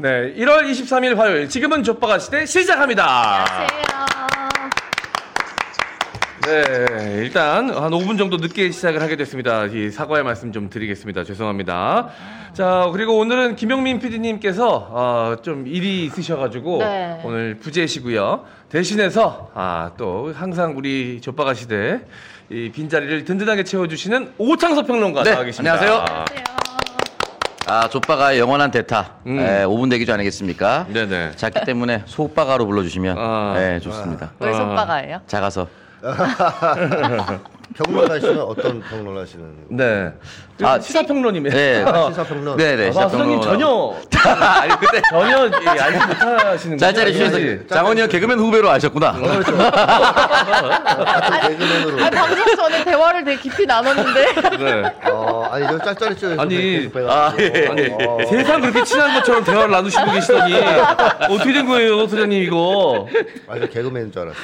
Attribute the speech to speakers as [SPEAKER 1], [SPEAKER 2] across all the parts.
[SPEAKER 1] 네, 1월 23일 화요일 지금은 족바가 시대 시작합니다. 네, 일단 한 5분 정도 늦게 시작을 하게 됐습니다. 이 사과의 말씀 좀 드리겠습니다. 죄송합니다. 자, 그리고 오늘은 김영민 PD님께서 어, 좀 일이 있으셔가지고
[SPEAKER 2] 네.
[SPEAKER 1] 오늘 부재시고요. 대신해서 아, 또 항상 우리 족바가 시대 이 빈자리를 든든하게 채워주시는 오창석 평론가
[SPEAKER 3] 네,
[SPEAKER 1] 나와 계십니다.
[SPEAKER 3] 안녕하세요. 아, 족바가 영원한 대타.
[SPEAKER 1] 음.
[SPEAKER 3] 에, 5분 대기조 아니겠습니까?
[SPEAKER 1] 네네.
[SPEAKER 3] 작기 때문에 소빠가로 불러주시면
[SPEAKER 1] 아.
[SPEAKER 3] 네, 좋습니다.
[SPEAKER 2] 왜 손바가예요?
[SPEAKER 3] 작아서.
[SPEAKER 4] 평론하시는 어떤 평론하시는?
[SPEAKER 1] 네.
[SPEAKER 3] 아,
[SPEAKER 1] 아, 시사평론이면.
[SPEAKER 3] 네.
[SPEAKER 4] 시사평론.
[SPEAKER 3] 네네.
[SPEAKER 1] 아, 소장님 전혀
[SPEAKER 3] 아니, 그때
[SPEAKER 1] 전혀 예, 알지 못하시는
[SPEAKER 3] 짤짤이? 주셔서 장원이 형 개그맨 후배로 아셨구나.
[SPEAKER 4] 같은 개그맨으로.
[SPEAKER 2] 아, 방송 전에 대화를 되게 깊이 나눴는데.
[SPEAKER 1] 네.
[SPEAKER 4] 어, 아니 저 짤짤이 쪽에서
[SPEAKER 1] 아니.
[SPEAKER 3] 아, 예, 예.
[SPEAKER 4] 어.
[SPEAKER 1] 세상 그렇게 친한 것처럼 대화를 나누시고 계시더니 어떻게 된 거예요, 소장님 이거?
[SPEAKER 4] 아니 저 개그맨인 줄 알았어.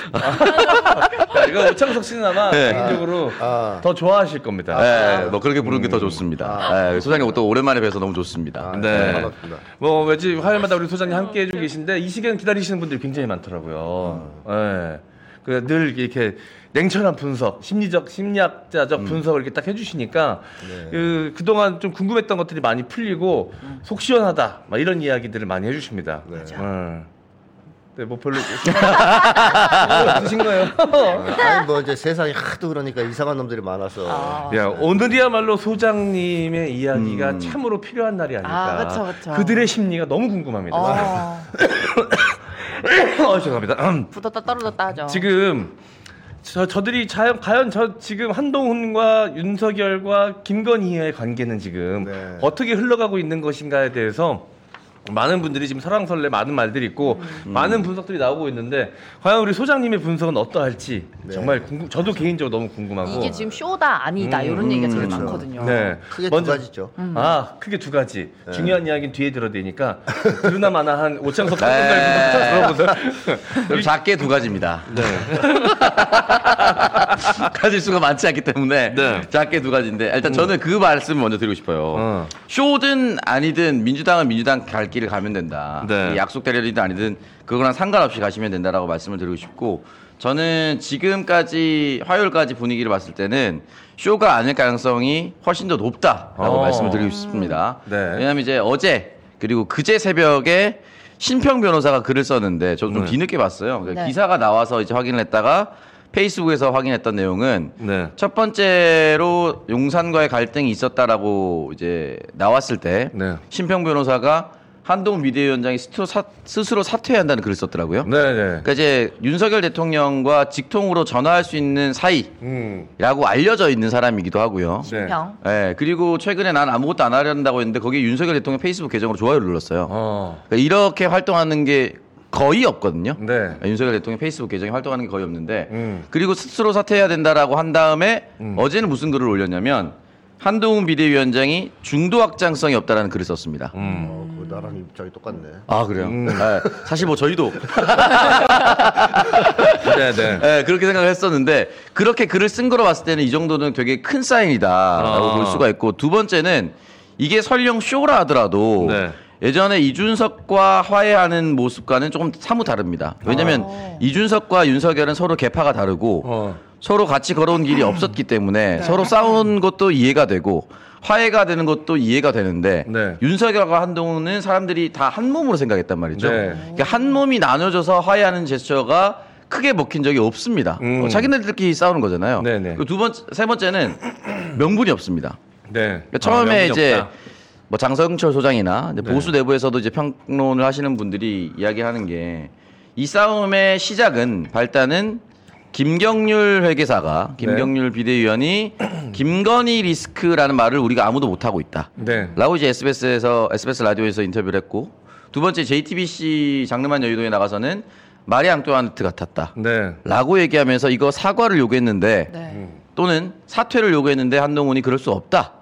[SPEAKER 1] 자, 이거 오창석 씨는 아마
[SPEAKER 3] 네.
[SPEAKER 1] 개인적으로
[SPEAKER 4] 아.
[SPEAKER 1] 더 좋아하실 겁니다.
[SPEAKER 3] 네, 뭐 그렇게 부르는 게더 좋습니다. 네, 소장님 또 오랜만에 뵈서 너무 좋습니다.
[SPEAKER 4] 아,
[SPEAKER 1] 네.
[SPEAKER 4] 반갑습니다.
[SPEAKER 1] 뭐 왠지 화요일마다 우리 소장님 함께 해주고 계신데 이 시간 기다리시는 분들이 굉장히 많더라고요. 네. 그늘 이렇게 냉철한 분석, 심리적, 심리학자적 분석을 이렇게 딱 해주시니까 그 그동안 좀 궁금했던 것들이 많이 풀리고 속 시원하다, 막 이런 이야기들을 많이 해주십니다.
[SPEAKER 4] 네.
[SPEAKER 1] 네. 네, 뭐 별로 드신 거예요?
[SPEAKER 4] 아니 뭐 이제 세상이 하도 그러니까 이상한 놈들이 많아서.
[SPEAKER 2] 아.
[SPEAKER 1] 야, 오늘이야말로 소장님의 이야기가 참으로 필요한 날이 아닐까.
[SPEAKER 2] 아, 그쵸, 그쵸.
[SPEAKER 1] 들의 심리가 너무 궁금합니다.
[SPEAKER 2] 어,
[SPEAKER 1] 어, 죄송합니다. 음.
[SPEAKER 2] 붙었다 떨어졌다 하죠.
[SPEAKER 1] 지금 저, 저들이 자, 과연 저 지금 한동훈과 윤석열과 김건희의 관계는 지금
[SPEAKER 4] 네.
[SPEAKER 1] 어떻게 흘러가고 있는 것인가에 대해서 많은 분들이 지금 설왕설래 많은 말들이 있고 많은 분석들이 나오고 있는데 과연 우리 소장님의 분석은 어떠할지 정말 궁금, 저도 개인적으로 너무 궁금하고
[SPEAKER 2] 이게 지금 쇼다 아니다 이런 얘기가 제일
[SPEAKER 4] 그렇죠.
[SPEAKER 2] 많거든요.
[SPEAKER 1] 네.
[SPEAKER 4] 크게
[SPEAKER 1] 먼저-
[SPEAKER 4] 두 가지죠.
[SPEAKER 1] 아, 크게 두 가지. 중요한 이야기는 뒤에 들어야 되니까. 그러나마나 한 오창석
[SPEAKER 3] 네.
[SPEAKER 1] 여러분들.
[SPEAKER 3] 그럼 작게 두 가지입니다.
[SPEAKER 1] 네.
[SPEAKER 3] 가질 수가 많지 않기 때문에
[SPEAKER 1] 네.
[SPEAKER 3] 작게 두 가지인데 일단 저는 그 말씀 먼저 드리고 싶어요.
[SPEAKER 1] 어.
[SPEAKER 3] 쇼든 아니든 민주당은 민주당 갈 길을 가면 된다.
[SPEAKER 1] 네.
[SPEAKER 3] 이 약속 대련이든 아니든 그거랑 상관없이 가시면 된다라고 말씀을 드리고 싶고 저는 지금까지 화요일까지 분위기를 봤을 때는 쇼가 아닐 가능성이 훨씬 더 높다라고
[SPEAKER 1] 어.
[SPEAKER 3] 말씀을 드리고 싶습니다.
[SPEAKER 1] 네.
[SPEAKER 3] 왜냐하면 이제 어제 그리고 그제 새벽에 신평 변호사가 글을 썼는데 저도 좀
[SPEAKER 1] 네.
[SPEAKER 3] 뒤늦게 봤어요. 그러니까
[SPEAKER 2] 네.
[SPEAKER 3] 기사가 나와서 이제 확인을 했다가 페이스북에서 확인했던 내용은
[SPEAKER 1] 네.
[SPEAKER 3] 첫 번째로 용산과의 갈등이 있었다라고 이제 나왔을 때
[SPEAKER 1] 네.
[SPEAKER 3] 신평 변호사가 한동훈 비대위원장이 스스로, 사, 스스로 사퇴해야 한다는 글을 썼더라고요.
[SPEAKER 1] 네네.
[SPEAKER 3] 그러니까 이제 윤석열 대통령과 직통으로 전화할 수 있는 사이라고
[SPEAKER 1] 음.
[SPEAKER 3] 알려져 있는 사람이기도 하고요.
[SPEAKER 1] 네.
[SPEAKER 2] 평.
[SPEAKER 3] 예, 그리고 최근에 난 아무것도 안 하려한다고 했는데 거기에 윤석열 대통령 페이스북 계정으로 좋아요를 눌렀어요.
[SPEAKER 1] 어.
[SPEAKER 3] 그러니까 이렇게 활동하는 게 거의 없거든요.
[SPEAKER 1] 네.
[SPEAKER 3] 윤석열 대통령 페이스북 계정에 활동하는 게 거의 없는데
[SPEAKER 1] 음.
[SPEAKER 3] 그리고 스스로 사퇴해야 된다라고 한 다음에 어제는 무슨 글을 올렸냐면 한동훈 비대위원장이 중도 확장성이 없다라는 글을 썼습니다.
[SPEAKER 1] 음.
[SPEAKER 4] 어, 그거 나랑 입장이 똑같네.
[SPEAKER 3] 아 그래요? 네, 사실 뭐 저희도
[SPEAKER 1] 네 네.
[SPEAKER 3] 네, 그렇게 생각을 했었는데 그렇게 글을 쓴 거로 봤을 때는 이 정도는 되게 큰 사인이다라고
[SPEAKER 1] 아.
[SPEAKER 3] 볼 수가 있고 두 번째는 이게 설령 쇼라 하더라도
[SPEAKER 1] 네.
[SPEAKER 3] 예전에 이준석과 화해하는 모습과는 조금 사뭇 다릅니다. 왜냐하면 이준석과 윤석열은 서로 계파가 다르고
[SPEAKER 1] 어.
[SPEAKER 3] 서로 같이 걸어온 길이 없었기 때문에 서로 싸운 것도 이해가 되고 화해가 되는 것도 이해가 되는데
[SPEAKER 1] 네.
[SPEAKER 3] 윤석열과 한동훈은 사람들이 다 한 몸으로 생각했단 말이죠.
[SPEAKER 1] 네.
[SPEAKER 3] 그러니까 한 몸이 나눠져서 화해하는 제스처가 크게 먹힌 적이 없습니다.
[SPEAKER 1] 음.
[SPEAKER 3] 어, 자기네들끼리 싸우는 거잖아요.
[SPEAKER 1] 네네.
[SPEAKER 3] 그리고 두 번째, 세 번째는 명분이 없습니다.
[SPEAKER 1] 네.
[SPEAKER 3] 그러니까 처음에
[SPEAKER 1] 명분이
[SPEAKER 3] 이제
[SPEAKER 1] 없다.
[SPEAKER 3] 뭐 장성철 소장이나 이제
[SPEAKER 1] 네.
[SPEAKER 3] 보수 내부에서도 이제 평론을 하시는 분들이 이야기하는 게 이 싸움의 시작은 발단은 김경률 회계사가
[SPEAKER 1] 네.
[SPEAKER 3] 김경률 비대위원이 김건희 리스크라는 말을 우리가 아무도 못 하고 있다.
[SPEAKER 1] 네.
[SPEAKER 3] 라고 이제 SBS에서 SBS 라디오에서 인터뷰를 했고 두 번째 JTBC 장르만 여의도에 나가서는 마리 앙뚜아네트 같았다.
[SPEAKER 1] 네.
[SPEAKER 3] 라고 얘기하면서 이거 사과를 요구했는데
[SPEAKER 2] 네.
[SPEAKER 3] 또는 사퇴를 요구했는데 한동훈이 그럴 수 없다.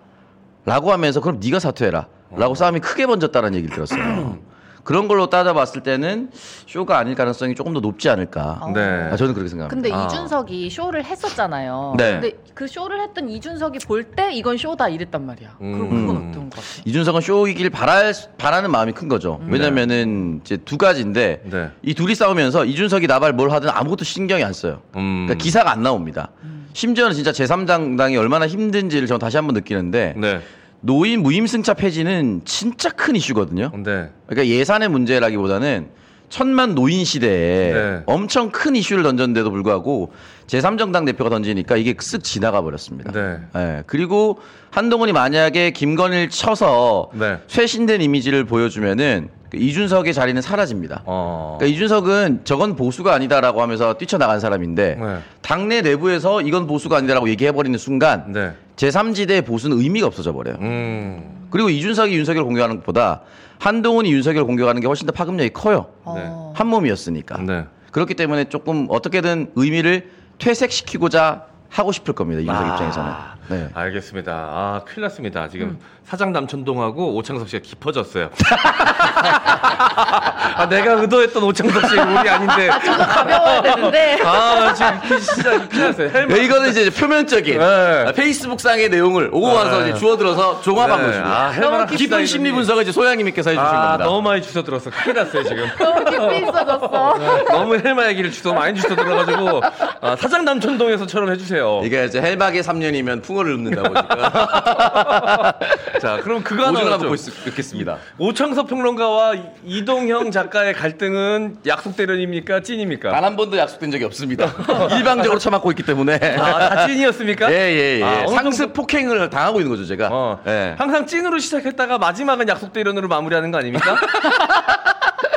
[SPEAKER 3] 라고 하면서 그럼 네가 사퇴해라. 라고 싸움이 크게 번졌다는 얘기를 들었어요. 그런 걸로 따져봤을 때는 쇼가 아닐 가능성이 조금 더 높지 않을까.
[SPEAKER 2] 어.
[SPEAKER 1] 네.
[SPEAKER 3] 아, 저는 그렇게 생각합니다.
[SPEAKER 2] 근데
[SPEAKER 1] 아.
[SPEAKER 2] 이준석이 쇼를 했었잖아요.
[SPEAKER 3] 네.
[SPEAKER 2] 근데 그 쇼를 했던 이준석이 볼 때 이건 쇼다 이랬단 말이야. 그럼
[SPEAKER 1] 음.
[SPEAKER 2] 그건 어떤 것 같아?
[SPEAKER 3] 이준석은 쇼이길 바랄, 바라는 마음이 큰 거죠. 왜냐면은 이제 두 가지인데
[SPEAKER 1] 네.
[SPEAKER 3] 이 둘이 싸우면서 이준석이 나발 뭘 하든 아무것도 신경이 안 써요.
[SPEAKER 1] 음.
[SPEAKER 3] 그러니까 기사가 안 나옵니다. 심지어는 진짜 제3당당이 얼마나 힘든지를 저는 다시 한번 느끼는데
[SPEAKER 1] 네.
[SPEAKER 3] 노인 무임승차 폐지는 진짜 큰 이슈거든요.
[SPEAKER 1] 네.
[SPEAKER 3] 그러니까 예산의 문제라기보다는 천만 노인 시대에
[SPEAKER 1] 네.
[SPEAKER 3] 엄청 큰 이슈를 던졌는데도 불구하고 제3정당 대표가 던지니까 이게 쓱 지나가 버렸습니다.
[SPEAKER 1] 네.
[SPEAKER 3] 예, 그리고 한동훈이 만약에 김건희를 쳐서
[SPEAKER 1] 네.
[SPEAKER 3] 쇄신된 이미지를 보여주면은 그 이준석의 자리는 사라집니다.
[SPEAKER 1] 어.
[SPEAKER 3] 그러니까 이준석은 저건 보수가 아니다라고 하면서 뛰쳐나간 사람인데
[SPEAKER 1] 네.
[SPEAKER 3] 당내 내부에서 이건 보수가 아니다라고 얘기해버리는 순간
[SPEAKER 1] 네.
[SPEAKER 3] 제3지대의 보수는 의미가 없어져 버려요.
[SPEAKER 1] 음.
[SPEAKER 3] 그리고 이준석이 윤석열을 공격하는 것보다 한동훈이 윤석열을 공격하는 게 훨씬 더 파급력이 커요.
[SPEAKER 2] 어.
[SPEAKER 3] 한 몸이었으니까.
[SPEAKER 1] 네.
[SPEAKER 3] 그렇기 때문에 조금 어떻게든 의미를 퇴색시키고자 하고 싶을 겁니다. 이준석
[SPEAKER 1] 아.
[SPEAKER 3] 입장에서는. 네.
[SPEAKER 1] 알겠습니다. 아, 큰일 났습니다. 지금 사장 남천동하고 오창석 씨가 깊어졌어요. 아, 내가 의도했던 오창석 씨 우리 아닌데.
[SPEAKER 2] 좀 가벼워야 되는데.
[SPEAKER 1] 아, 지금 진짜 큰일 났어요. 헬멧.
[SPEAKER 3] 네, 이거는 이제 표면적인
[SPEAKER 1] 네.
[SPEAKER 3] 아, 페이스북상의 내용을 오고 와서
[SPEAKER 1] 네.
[SPEAKER 3] 이제 주워들어서 종합한
[SPEAKER 1] 네.
[SPEAKER 3] 것이고
[SPEAKER 1] 아, 헬멧
[SPEAKER 3] 깊은 심리 분석을 이제 소양님께서 해주신
[SPEAKER 1] 아,
[SPEAKER 3] 겁니다.
[SPEAKER 1] 너무 많이 주워 들었어. 큰일 났어요, 지금.
[SPEAKER 2] 너무 깊이 있어졌어.
[SPEAKER 1] 너무 헬마 얘기를 주워 많이 주워 들어가지고 아, 사장 남천동에서처럼 해주세요.
[SPEAKER 3] 이게 이제 헬막의 3년이면 풍어를 읊는다 보니까
[SPEAKER 1] 자, 그럼 그거 하나.
[SPEAKER 3] 보고 있- 있겠습니다.
[SPEAKER 1] 오창석 평론가와 이- 이동형 작가의 갈등은 약속 대련입니까? 찐입니까?
[SPEAKER 3] 단 한 번도 약속된 적이 없습니다. 일방적으로 처맞고 있기 때문에.
[SPEAKER 1] 아, 다 찐이었습니까?
[SPEAKER 3] 예, 예, 예.
[SPEAKER 1] 아,
[SPEAKER 3] 상습 폭행을 당하고 있는 거죠, 제가.
[SPEAKER 1] 어.
[SPEAKER 3] 예.
[SPEAKER 1] 항상 찐으로 시작했다가 마지막은 약속 대련으로 마무리하는 거 아닙니까?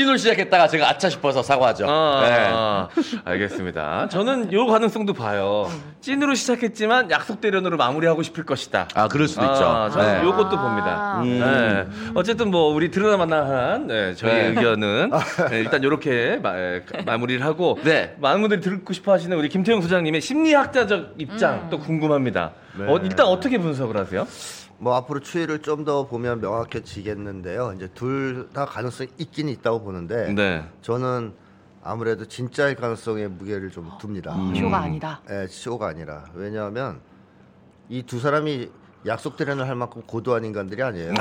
[SPEAKER 3] 찐으로 시작했다가 제가 아차 싶어서 사과하죠.
[SPEAKER 1] 아,
[SPEAKER 3] 예.
[SPEAKER 1] 아, 알겠습니다. 저는 요 가능성도 봐요. 찐으로 시작했지만 약속 대련으로 마무리하고 싶을 것이다.
[SPEAKER 3] 아, 그럴 수도 있죠.
[SPEAKER 1] 아, 저는
[SPEAKER 3] 네.
[SPEAKER 1] 요것도 봅니다.
[SPEAKER 2] 아.
[SPEAKER 1] 네. 어쨌든 뭐 우리 드러나만한 네, 저희
[SPEAKER 3] 네.
[SPEAKER 1] 의견은 네, 일단 이렇게 마, 무리를 하고
[SPEAKER 3] 네.
[SPEAKER 1] 많은 분들이 듣고 싶어 하시는 우리 김태형 소장님의 심리학자적 입장 또 궁금합니다. 어, 일단 어떻게 분석을 하세요?
[SPEAKER 4] 뭐 앞으로 추이를 좀 더 보면 명확해지겠는데요. 이제 둘 다 가능성이 있긴 있다고 보는데
[SPEAKER 1] 네.
[SPEAKER 4] 저는 아무래도 진짜일 가능성에 무게를 좀 둡니다.
[SPEAKER 2] 쇼가 아니다.
[SPEAKER 4] 예, 쇼가 아니라 왜냐하면 이 두 사람이 약속 대련을 할 만큼 고도한 인간들이 아니에요.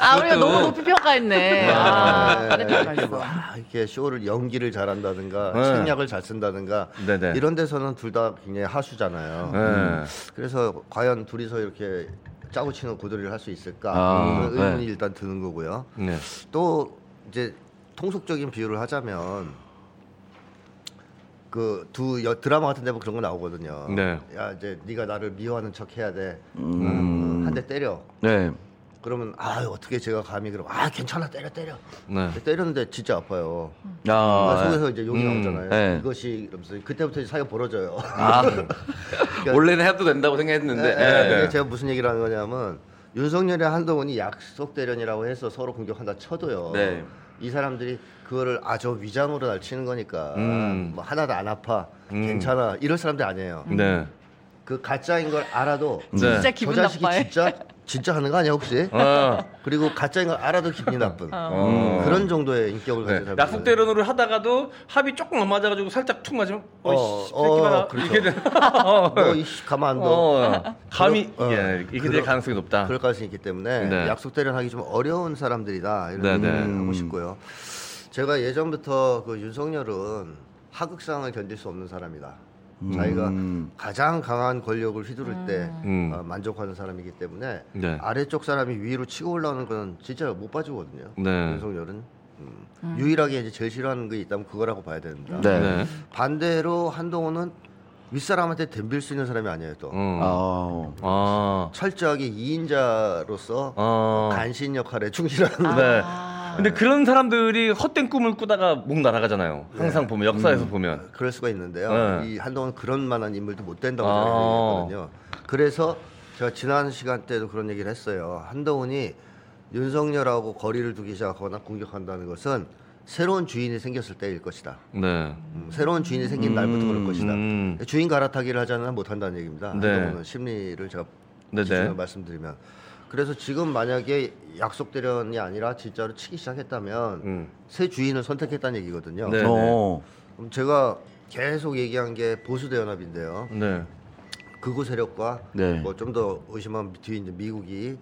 [SPEAKER 2] 아, 우리가 너무 높이 평가했네. 아,
[SPEAKER 4] 네, 이렇게,
[SPEAKER 2] 평가했어.
[SPEAKER 4] 뭐, 아, 이렇게 쇼를 연기를 잘한다든가
[SPEAKER 1] 네.
[SPEAKER 4] 생략을 잘 쓴다든가
[SPEAKER 1] 네네.
[SPEAKER 4] 이런 데서는 둘 다 굉장히 하수잖아요.
[SPEAKER 1] 네.
[SPEAKER 4] 그래서 과연 둘이서 이렇게 짜고 치는 고도리를 할 수 있을까
[SPEAKER 3] 아,
[SPEAKER 4] 의문이
[SPEAKER 3] 네.
[SPEAKER 4] 일단 드는 거고요.
[SPEAKER 1] 네.
[SPEAKER 4] 또 이제 통속적인 비유를 하자면 그 두 드라마 같은 데 보면 그런 거 나오거든요.
[SPEAKER 1] 네.
[SPEAKER 4] 야 이제 네가 나를 미워하는 척 해야 돼.
[SPEAKER 3] 음.
[SPEAKER 4] 한 대 때려.
[SPEAKER 3] 네.
[SPEAKER 4] 그러면 아 어떻게 제가 감히 그럼 아 괜찮아 때려 때려.
[SPEAKER 1] 네.
[SPEAKER 4] 때렸는데 진짜 아파요.
[SPEAKER 3] 아,
[SPEAKER 4] 그 속에서 이제 욕이
[SPEAKER 1] 음,
[SPEAKER 4] 나오잖아요.
[SPEAKER 3] 네.
[SPEAKER 4] 이것이 이러면서 그때부터 이제 사이가 벌어져요.
[SPEAKER 3] 아. 원래는 해도 된다고 생각했는데.
[SPEAKER 4] 네,
[SPEAKER 3] 예.
[SPEAKER 4] 네. 제가 무슨 얘기를 하는 거냐면 윤석열이 한동훈이 약속 대련이라고 해서 서로 공격한다 쳐도요.
[SPEAKER 3] 네.
[SPEAKER 4] 이 사람들이 그거를 아 저 위장으로 날 치는 거니까
[SPEAKER 1] 음.
[SPEAKER 4] 뭐 하나도 안 아파
[SPEAKER 1] 음.
[SPEAKER 4] 괜찮아 이럴 사람들 아니에요.
[SPEAKER 1] 네.
[SPEAKER 4] 그 가짜인 걸 알아도
[SPEAKER 1] 네.
[SPEAKER 2] 진짜
[SPEAKER 4] 저
[SPEAKER 2] 기분
[SPEAKER 4] 자식이
[SPEAKER 2] 나빠해.
[SPEAKER 4] 진짜 진짜 하는 거 아니야 혹시?
[SPEAKER 1] 아,
[SPEAKER 4] 그리고 가짜인 걸 알아도 기분이 나쁜
[SPEAKER 1] 어.
[SPEAKER 4] 그런 정도의 인격을
[SPEAKER 1] 네.
[SPEAKER 4] 가진 사람들.
[SPEAKER 1] 약속 대련으로 하다가도 합이 조금 안 맞아가지고 살짝 툭 맞으면
[SPEAKER 4] 어,
[SPEAKER 1] 어이씨
[SPEAKER 4] 어,
[SPEAKER 1] 새끼 봐라
[SPEAKER 4] 그렇죠.
[SPEAKER 1] 이렇게 돼. 어.
[SPEAKER 4] 너 이씨 가만 안 둬.
[SPEAKER 1] 어,
[SPEAKER 4] 어,
[SPEAKER 1] 예, 이게 될 가능성이 높다.
[SPEAKER 4] 그럴 가능성이 있기 때문에
[SPEAKER 1] 네.
[SPEAKER 4] 약속 대련하기 좀 어려운 사람들이다 이런
[SPEAKER 1] 네,
[SPEAKER 4] 얘기를
[SPEAKER 1] 네.
[SPEAKER 4] 하고 싶고요. 제가 예전부터 그 윤석열은 하극상을 견딜 수 없는 사람이다. 자기가 가장 강한 권력을 휘두를 때
[SPEAKER 1] 음.
[SPEAKER 4] 어, 만족하는 사람이기 때문에
[SPEAKER 1] 네.
[SPEAKER 4] 아래쪽 사람이 위로 치고 올라오는 건 진짜 못 봐주거든요.
[SPEAKER 1] 네.
[SPEAKER 4] 윤석열은 음. 유일하게 이제 제일 싫어하는 게 있다면 그거라고 봐야 됩니다.
[SPEAKER 3] 네.
[SPEAKER 1] 네.
[SPEAKER 4] 반대로 한동훈은 윗사람한테 덤빌 수 있는 사람이 아니에요 또.
[SPEAKER 1] 음.
[SPEAKER 3] 아.
[SPEAKER 1] 아.
[SPEAKER 4] 철저하게 2인자로서
[SPEAKER 1] 아.
[SPEAKER 4] 간신 역할에 충실한
[SPEAKER 1] 네.
[SPEAKER 2] 아.
[SPEAKER 1] 근데 그런 사람들이 헛된 꿈을 꾸다가 목 날아가잖아요. 항상 보면 역사에서 보면.
[SPEAKER 4] 그럴 수가 있는데요.
[SPEAKER 1] 네.
[SPEAKER 4] 이 한동안 그런 만한 인물도 못 된다고
[SPEAKER 1] 아.
[SPEAKER 4] 생각했거든요. 그래서 제가 지난 시간 때도 그런 얘기를 했어요. 한동훈이 윤석열하고 거리를 두기 시작하거나 공격한다는 것은 새로운 주인이 생겼을 때일 것이다.
[SPEAKER 1] 네.
[SPEAKER 4] 음, 새로운 주인이 생긴 날부터 그럴 것이다.
[SPEAKER 1] 음.
[SPEAKER 4] 주인 갈아타기를 하자는 한 못한다는 얘기입니다.
[SPEAKER 1] 네.
[SPEAKER 4] 한동훈은 심리를 제가
[SPEAKER 1] 네네.
[SPEAKER 4] 기준으로 말씀드리면 그래서 지금 만약에 약속 대련이 아니라 진짜로 치기 시작했다면
[SPEAKER 1] 음.
[SPEAKER 4] 새 주인을 선택했다는 얘기거든요.
[SPEAKER 1] 네.
[SPEAKER 3] 어.
[SPEAKER 4] 그럼 제가 계속 얘기한 게 보수 대연합인데요.
[SPEAKER 1] 네.
[SPEAKER 4] 극우 세력과
[SPEAKER 3] 네.
[SPEAKER 4] 뭐좀 더 의심한 뒤에 이제 미국이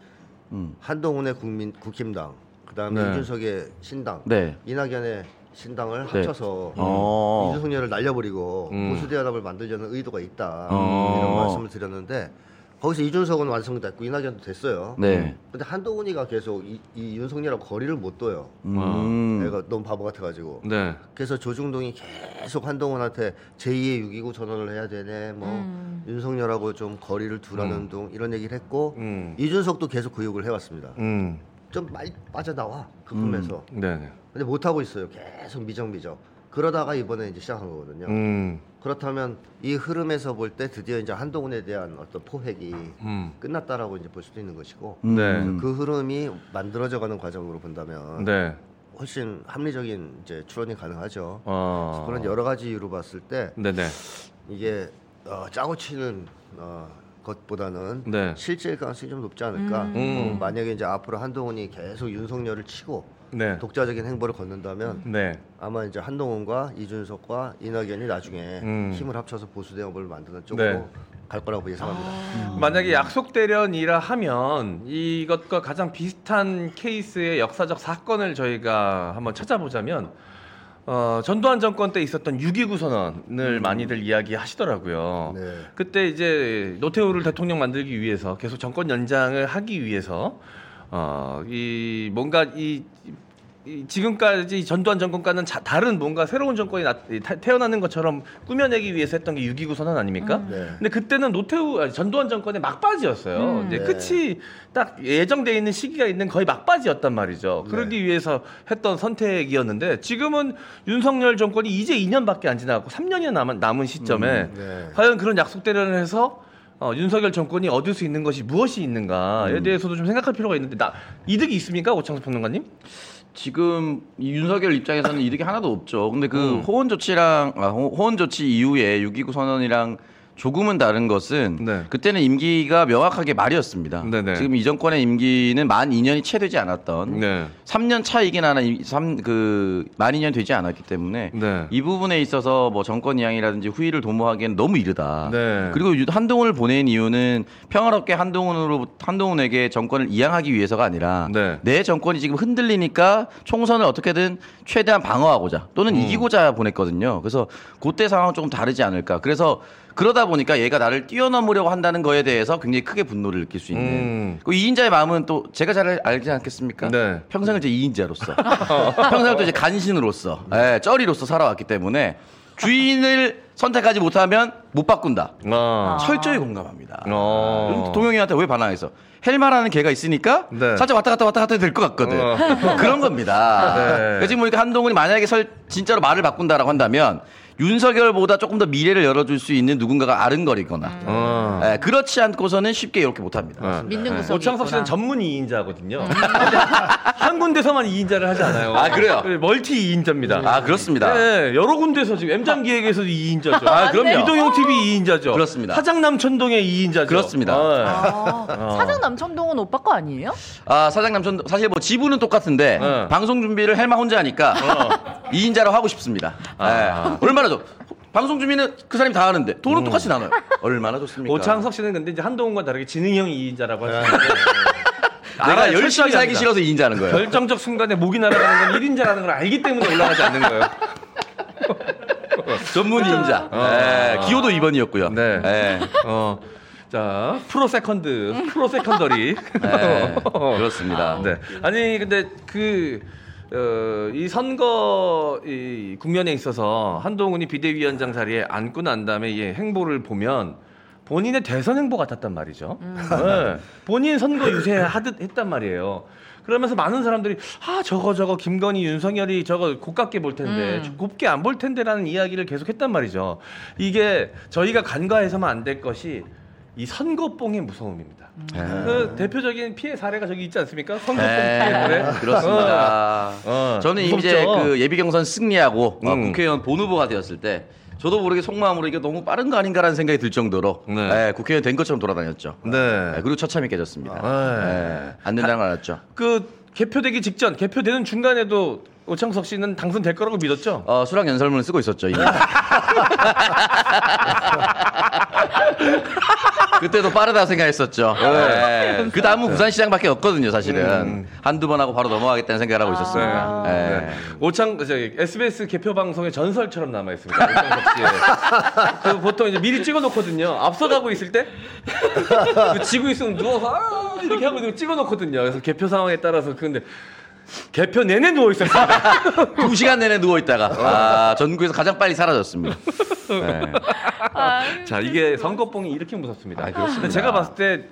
[SPEAKER 3] 음.
[SPEAKER 4] 한동훈의 국민 국힘당, 그다음에
[SPEAKER 1] 네.
[SPEAKER 4] 이준석의 신당,
[SPEAKER 3] 네.
[SPEAKER 4] 이낙연의 신당을
[SPEAKER 3] 네.
[SPEAKER 4] 합쳐서
[SPEAKER 3] 어.
[SPEAKER 4] 이준석열을 날려버리고
[SPEAKER 1] 음.
[SPEAKER 4] 보수 대연합을 만들려는 의도가 있다
[SPEAKER 3] 어.
[SPEAKER 4] 이런 말씀을 드렸는데 거기서 이준석은 완성됐고 이낙연도 됐어요.
[SPEAKER 3] 네.
[SPEAKER 4] 근데 한동훈이가 계속 이, 이 윤석열하고 거리를 못 둬요.
[SPEAKER 3] 음.
[SPEAKER 4] 내가 너무 바보 같아가지고.
[SPEAKER 1] 네.
[SPEAKER 4] 그래서 조중동이 계속 한동훈한테 제2의 6.29 전원을 해야 되네, 뭐
[SPEAKER 2] 음.
[SPEAKER 4] 윤석열하고 좀 거리를 두라는 둥 이런 얘기를 했고
[SPEAKER 1] 음.
[SPEAKER 4] 이준석도 계속 그 욕을 해왔습니다.
[SPEAKER 1] 음.
[SPEAKER 4] 좀 많이 빠져나와 그 꿈에서.
[SPEAKER 1] 네. 네.
[SPEAKER 4] 근데 못 하고 있어요. 계속 미정미정. 그러다가 이번에 이제 시작한 거거든요.
[SPEAKER 1] 음.
[SPEAKER 4] 그렇다면 이 흐름에서 볼 때 드디어 이제 한동훈에 대한 어떤 포획이
[SPEAKER 1] 음.
[SPEAKER 4] 끝났다라고 이제 볼 수도 있는 것이고
[SPEAKER 1] 네.
[SPEAKER 3] 음.
[SPEAKER 4] 그 흐름이 만들어져가는 과정으로 본다면
[SPEAKER 1] 네.
[SPEAKER 4] 훨씬 합리적인 이제 추론이 가능하죠.
[SPEAKER 1] 어.
[SPEAKER 4] 그런 여러 가지 이유로 봤을 때
[SPEAKER 1] 네네.
[SPEAKER 4] 이게 어, 짜고 치는 어, 것보다는
[SPEAKER 1] 네.
[SPEAKER 4] 실제일 가능성이 좀 높지 않을까.
[SPEAKER 1] 음.
[SPEAKER 4] 어, 만약에 이제 앞으로 한동훈이 계속 윤석열을 치고
[SPEAKER 1] 네.
[SPEAKER 4] 독자적인 행보를 걷는다면
[SPEAKER 1] 네.
[SPEAKER 4] 아마 이제 한동훈과 이준석과 이낙연이 나중에
[SPEAKER 1] 음.
[SPEAKER 4] 힘을 합쳐서 보수 대응을 만드는 쪽으로
[SPEAKER 1] 네.
[SPEAKER 4] 갈 거라고 예상합니다.
[SPEAKER 1] 만약에 약속 대련이라 하면 이것과 가장 비슷한 케이스의 역사적 사건을 저희가 한번 찾아보자면 어, 전두환 정권 때 있었던 6.29 선언을 많이들 이야기 하시더라고요.
[SPEAKER 4] 네.
[SPEAKER 1] 그때 이제 노태우를 대통령 만들기 위해서 계속 정권 연장을 하기 위해서 어, 이 뭔가 이, 이 지금까지 전두환 정권과는 자- 다른 뭔가 새로운 정권이 나- 이 타- 태어나는 것처럼 꾸며내기 위해서 했던 게 6.29 선언 아닙니까?
[SPEAKER 4] 네.
[SPEAKER 1] 근데 그때는 노태우 아니, 전두환 정권의 막바지였어요.
[SPEAKER 2] 음.
[SPEAKER 1] 이제
[SPEAKER 4] 네.
[SPEAKER 1] 끝이 딱 예정돼 있는 시기가 있는 거의 막바지였단 말이죠. 그러기
[SPEAKER 4] 네.
[SPEAKER 1] 위해서 했던 선택이었는데 지금은 윤석열 정권이 이제 2년밖에 안 지나고 3년이 남은 남은 시점에
[SPEAKER 4] 네.
[SPEAKER 1] 과연 그런 약속 대련을 해서 어, 윤석열 정권이 얻을 수 있는 것이 무엇이 있는가에
[SPEAKER 3] 음.
[SPEAKER 1] 대해서도 좀 생각할 필요가 있는데 나 이득이 있습니까 오창석 평론가님?
[SPEAKER 3] 지금 이 윤석열 입장에서는 이득이 하나도 없죠. 근데 그
[SPEAKER 1] 음.
[SPEAKER 3] 호원 조치랑 아, 호- 호원 조치 이후에 6.29 선언이랑 조금은 다른 것은
[SPEAKER 1] 네.
[SPEAKER 3] 그때는 임기가 명확하게 말이었습니다.
[SPEAKER 1] 네네.
[SPEAKER 3] 지금 이 정권의 임기는 만 2년이 채 되지 않았던
[SPEAKER 1] 네.
[SPEAKER 3] 3년 차이긴 하나 3, 그, 만 2년 되지 않았기 때문에
[SPEAKER 1] 네.
[SPEAKER 3] 이 부분에 있어서 뭐 정권 이양이라든지 후위를 도모하기에는 너무 이르다.
[SPEAKER 1] 네.
[SPEAKER 3] 그리고 유- 한동훈을 보낸 이유는 평화롭게 한동훈으로 한동훈에게 정권을 이양하기 위해서가 아니라
[SPEAKER 1] 네.
[SPEAKER 3] 내 정권이 지금 흔들리니까 총선을 어떻게든 최대한 방어하고자 또는
[SPEAKER 1] 음.
[SPEAKER 3] 이기고자 보냈거든요. 그래서 그때 상황은 조금 다르지 않을까. 그래서 그러다 보니까 얘가 나를 뛰어넘으려고 한다는 거에 대해서 굉장히 크게 분노를 느낄 수 있는.
[SPEAKER 1] 음.
[SPEAKER 3] 그 이인자의 마음은 또 제가 잘 알지 않겠습니까?
[SPEAKER 1] 네.
[SPEAKER 3] 평생을 제 이인자로서 평생을 또 이제 간신으로서 예, 쩌리로서 살아왔기 때문에 주인을 선택하지 못하면 못 바꾼다.
[SPEAKER 1] 아.
[SPEAKER 3] 철저히 공감합니다.
[SPEAKER 1] 어.
[SPEAKER 3] 그럼 동영이한테 왜 반항했어? 헬마라는 개가 있으니까
[SPEAKER 1] 네.
[SPEAKER 3] 살짝 왔다 갔다 왔다 갔다 될 것 같거든.
[SPEAKER 1] 어.
[SPEAKER 3] 그런 겁니다.
[SPEAKER 1] 네.
[SPEAKER 3] 그러니까 지금 보니까 한동훈이 만약에 설, 진짜로 말을 바꾼다라고 한다면 윤석열보다 조금 더 미래를 열어줄 수 있는 누군가가 아른거리거나
[SPEAKER 1] 어.
[SPEAKER 3] 예, 그렇지 않고서는 쉽게 이렇게 못합니다.
[SPEAKER 1] 어.
[SPEAKER 2] 믿는 구석이
[SPEAKER 1] 오창석 씨는
[SPEAKER 2] 있구나.
[SPEAKER 1] 전문 2인자거든요. 한 군데서만 2인자를 하지 않아요.
[SPEAKER 3] 아, 그래요?
[SPEAKER 1] 멀티 2인자입니다.
[SPEAKER 3] 아 그렇습니다.
[SPEAKER 1] 네, 여러 군데서 지금 M장 기획에서도 2인자죠.
[SPEAKER 3] 아, 그럼요.
[SPEAKER 1] 이동용 TV 2인자죠.
[SPEAKER 3] 그렇습니다.
[SPEAKER 1] 사장 남 천동의 2인자죠.
[SPEAKER 3] 그렇습니다.
[SPEAKER 2] 아, 사장 남 천동은 오빠 거 아니에요?
[SPEAKER 3] 아 사장 남천 사실 뭐 지분은 똑같은데
[SPEAKER 1] 네.
[SPEAKER 3] 방송 준비를 헬마 혼자 하니까 이 2인자로 하고 싶습니다.
[SPEAKER 1] 아.
[SPEAKER 3] 예. 얼마나 좋? 방송 준비는 그 사람이 다 하는데 돈은 똑같이 나눠요. 얼마나 좋습니까?
[SPEAKER 1] 오창석 씨는 근데 이제 한동훈과 다르게 지능형 2인자라고 할수 있는데
[SPEAKER 3] 내가
[SPEAKER 1] 알아요.
[SPEAKER 3] 열심히 살기. 싫어서 2인자 하는 거예요.
[SPEAKER 1] 결정적 순간에 목이 날아가는 건 1인자라는 걸 알기 때문에 올라가지 않는 거예요.
[SPEAKER 3] 전문 2인자.
[SPEAKER 1] 어.
[SPEAKER 3] 예, 기호도 2번이었고요.
[SPEAKER 1] 네. 어. 자, 프로 second, 프로 secondary.
[SPEAKER 3] 네, 그렇습니다.
[SPEAKER 1] 네. 아니 근데 그 어, 이 선거 이 국면에 있어서 한동훈이 비대위원장 자리에 앉고 난 다음에 이 행보를 보면 본인의 대선 행보 같았단 말이죠. 네. 본인 선거 유세 하듯 했단 말이에요. 그러면서 많은 사람들이 아 저거 저거 김건희 윤석열이 저거 곱깝게 볼 텐데
[SPEAKER 2] 음.
[SPEAKER 1] 곱게 안 볼 텐데라는 이야기를 계속 했단 말이죠. 이게 저희가 간과해서만 안 될 것이 이 선거뽕의 무서움입니다. 그 대표적인 피해 사례가 저기 있지 않습니까? 선거뽕
[SPEAKER 3] 네,
[SPEAKER 1] 피해 사례.
[SPEAKER 3] 그렇습니다.
[SPEAKER 1] 어,
[SPEAKER 3] 저는 이미 이제
[SPEAKER 1] 무섭죠?
[SPEAKER 3] 그 예비 경선 승리하고 어,
[SPEAKER 1] 음.
[SPEAKER 3] 국회의원 본 후보가 되었을 때 저도 모르게 속마음으로 이게 너무 빠른 거 아닌가라는 생각이 들 정도로
[SPEAKER 1] 네.
[SPEAKER 3] 네, 국회의원 된 것처럼 돌아다녔죠.
[SPEAKER 1] 네.
[SPEAKER 3] 네, 그리고 처참히 깨졌습니다.
[SPEAKER 1] 네.
[SPEAKER 3] 네, 안 된다는 걸 알았죠.
[SPEAKER 1] 그 개표되기 직전, 개표되는 중간에도 오창석 씨는 당선될 거라고 믿었죠?
[SPEAKER 3] 어, 수락 연설문을 쓰고 있었죠, 이미. 그때도 빠르다 생각했었죠. 네. 그 다음은 부산시장밖에 없거든요, 사실은. 한두 번 하고 바로 넘어가겠다는 생각을 하고 있었어요. 네.
[SPEAKER 1] 네. 오창 저기 SBS 개표 방송의 전설처럼 남아 있습니다. 오창석 씨의. 그 보통 이제 미리 찍어 놓거든요. 앞서 가고 있을 때 그 지고 있으면 누워서 아 이렇게 하고 있는 거 찍어 놓거든요. 그래서 개표 상황에 따라서 근데 개표 내내 누워 있었습니다.
[SPEAKER 3] 두 시간 내내 누워 있다가, 아, 전국에서 가장 빨리 사라졌습니다. 네.
[SPEAKER 2] 아,
[SPEAKER 1] 자 이게 선거뽕이 이렇게 무섭습니다.
[SPEAKER 3] 아,
[SPEAKER 1] 제가 봤을 때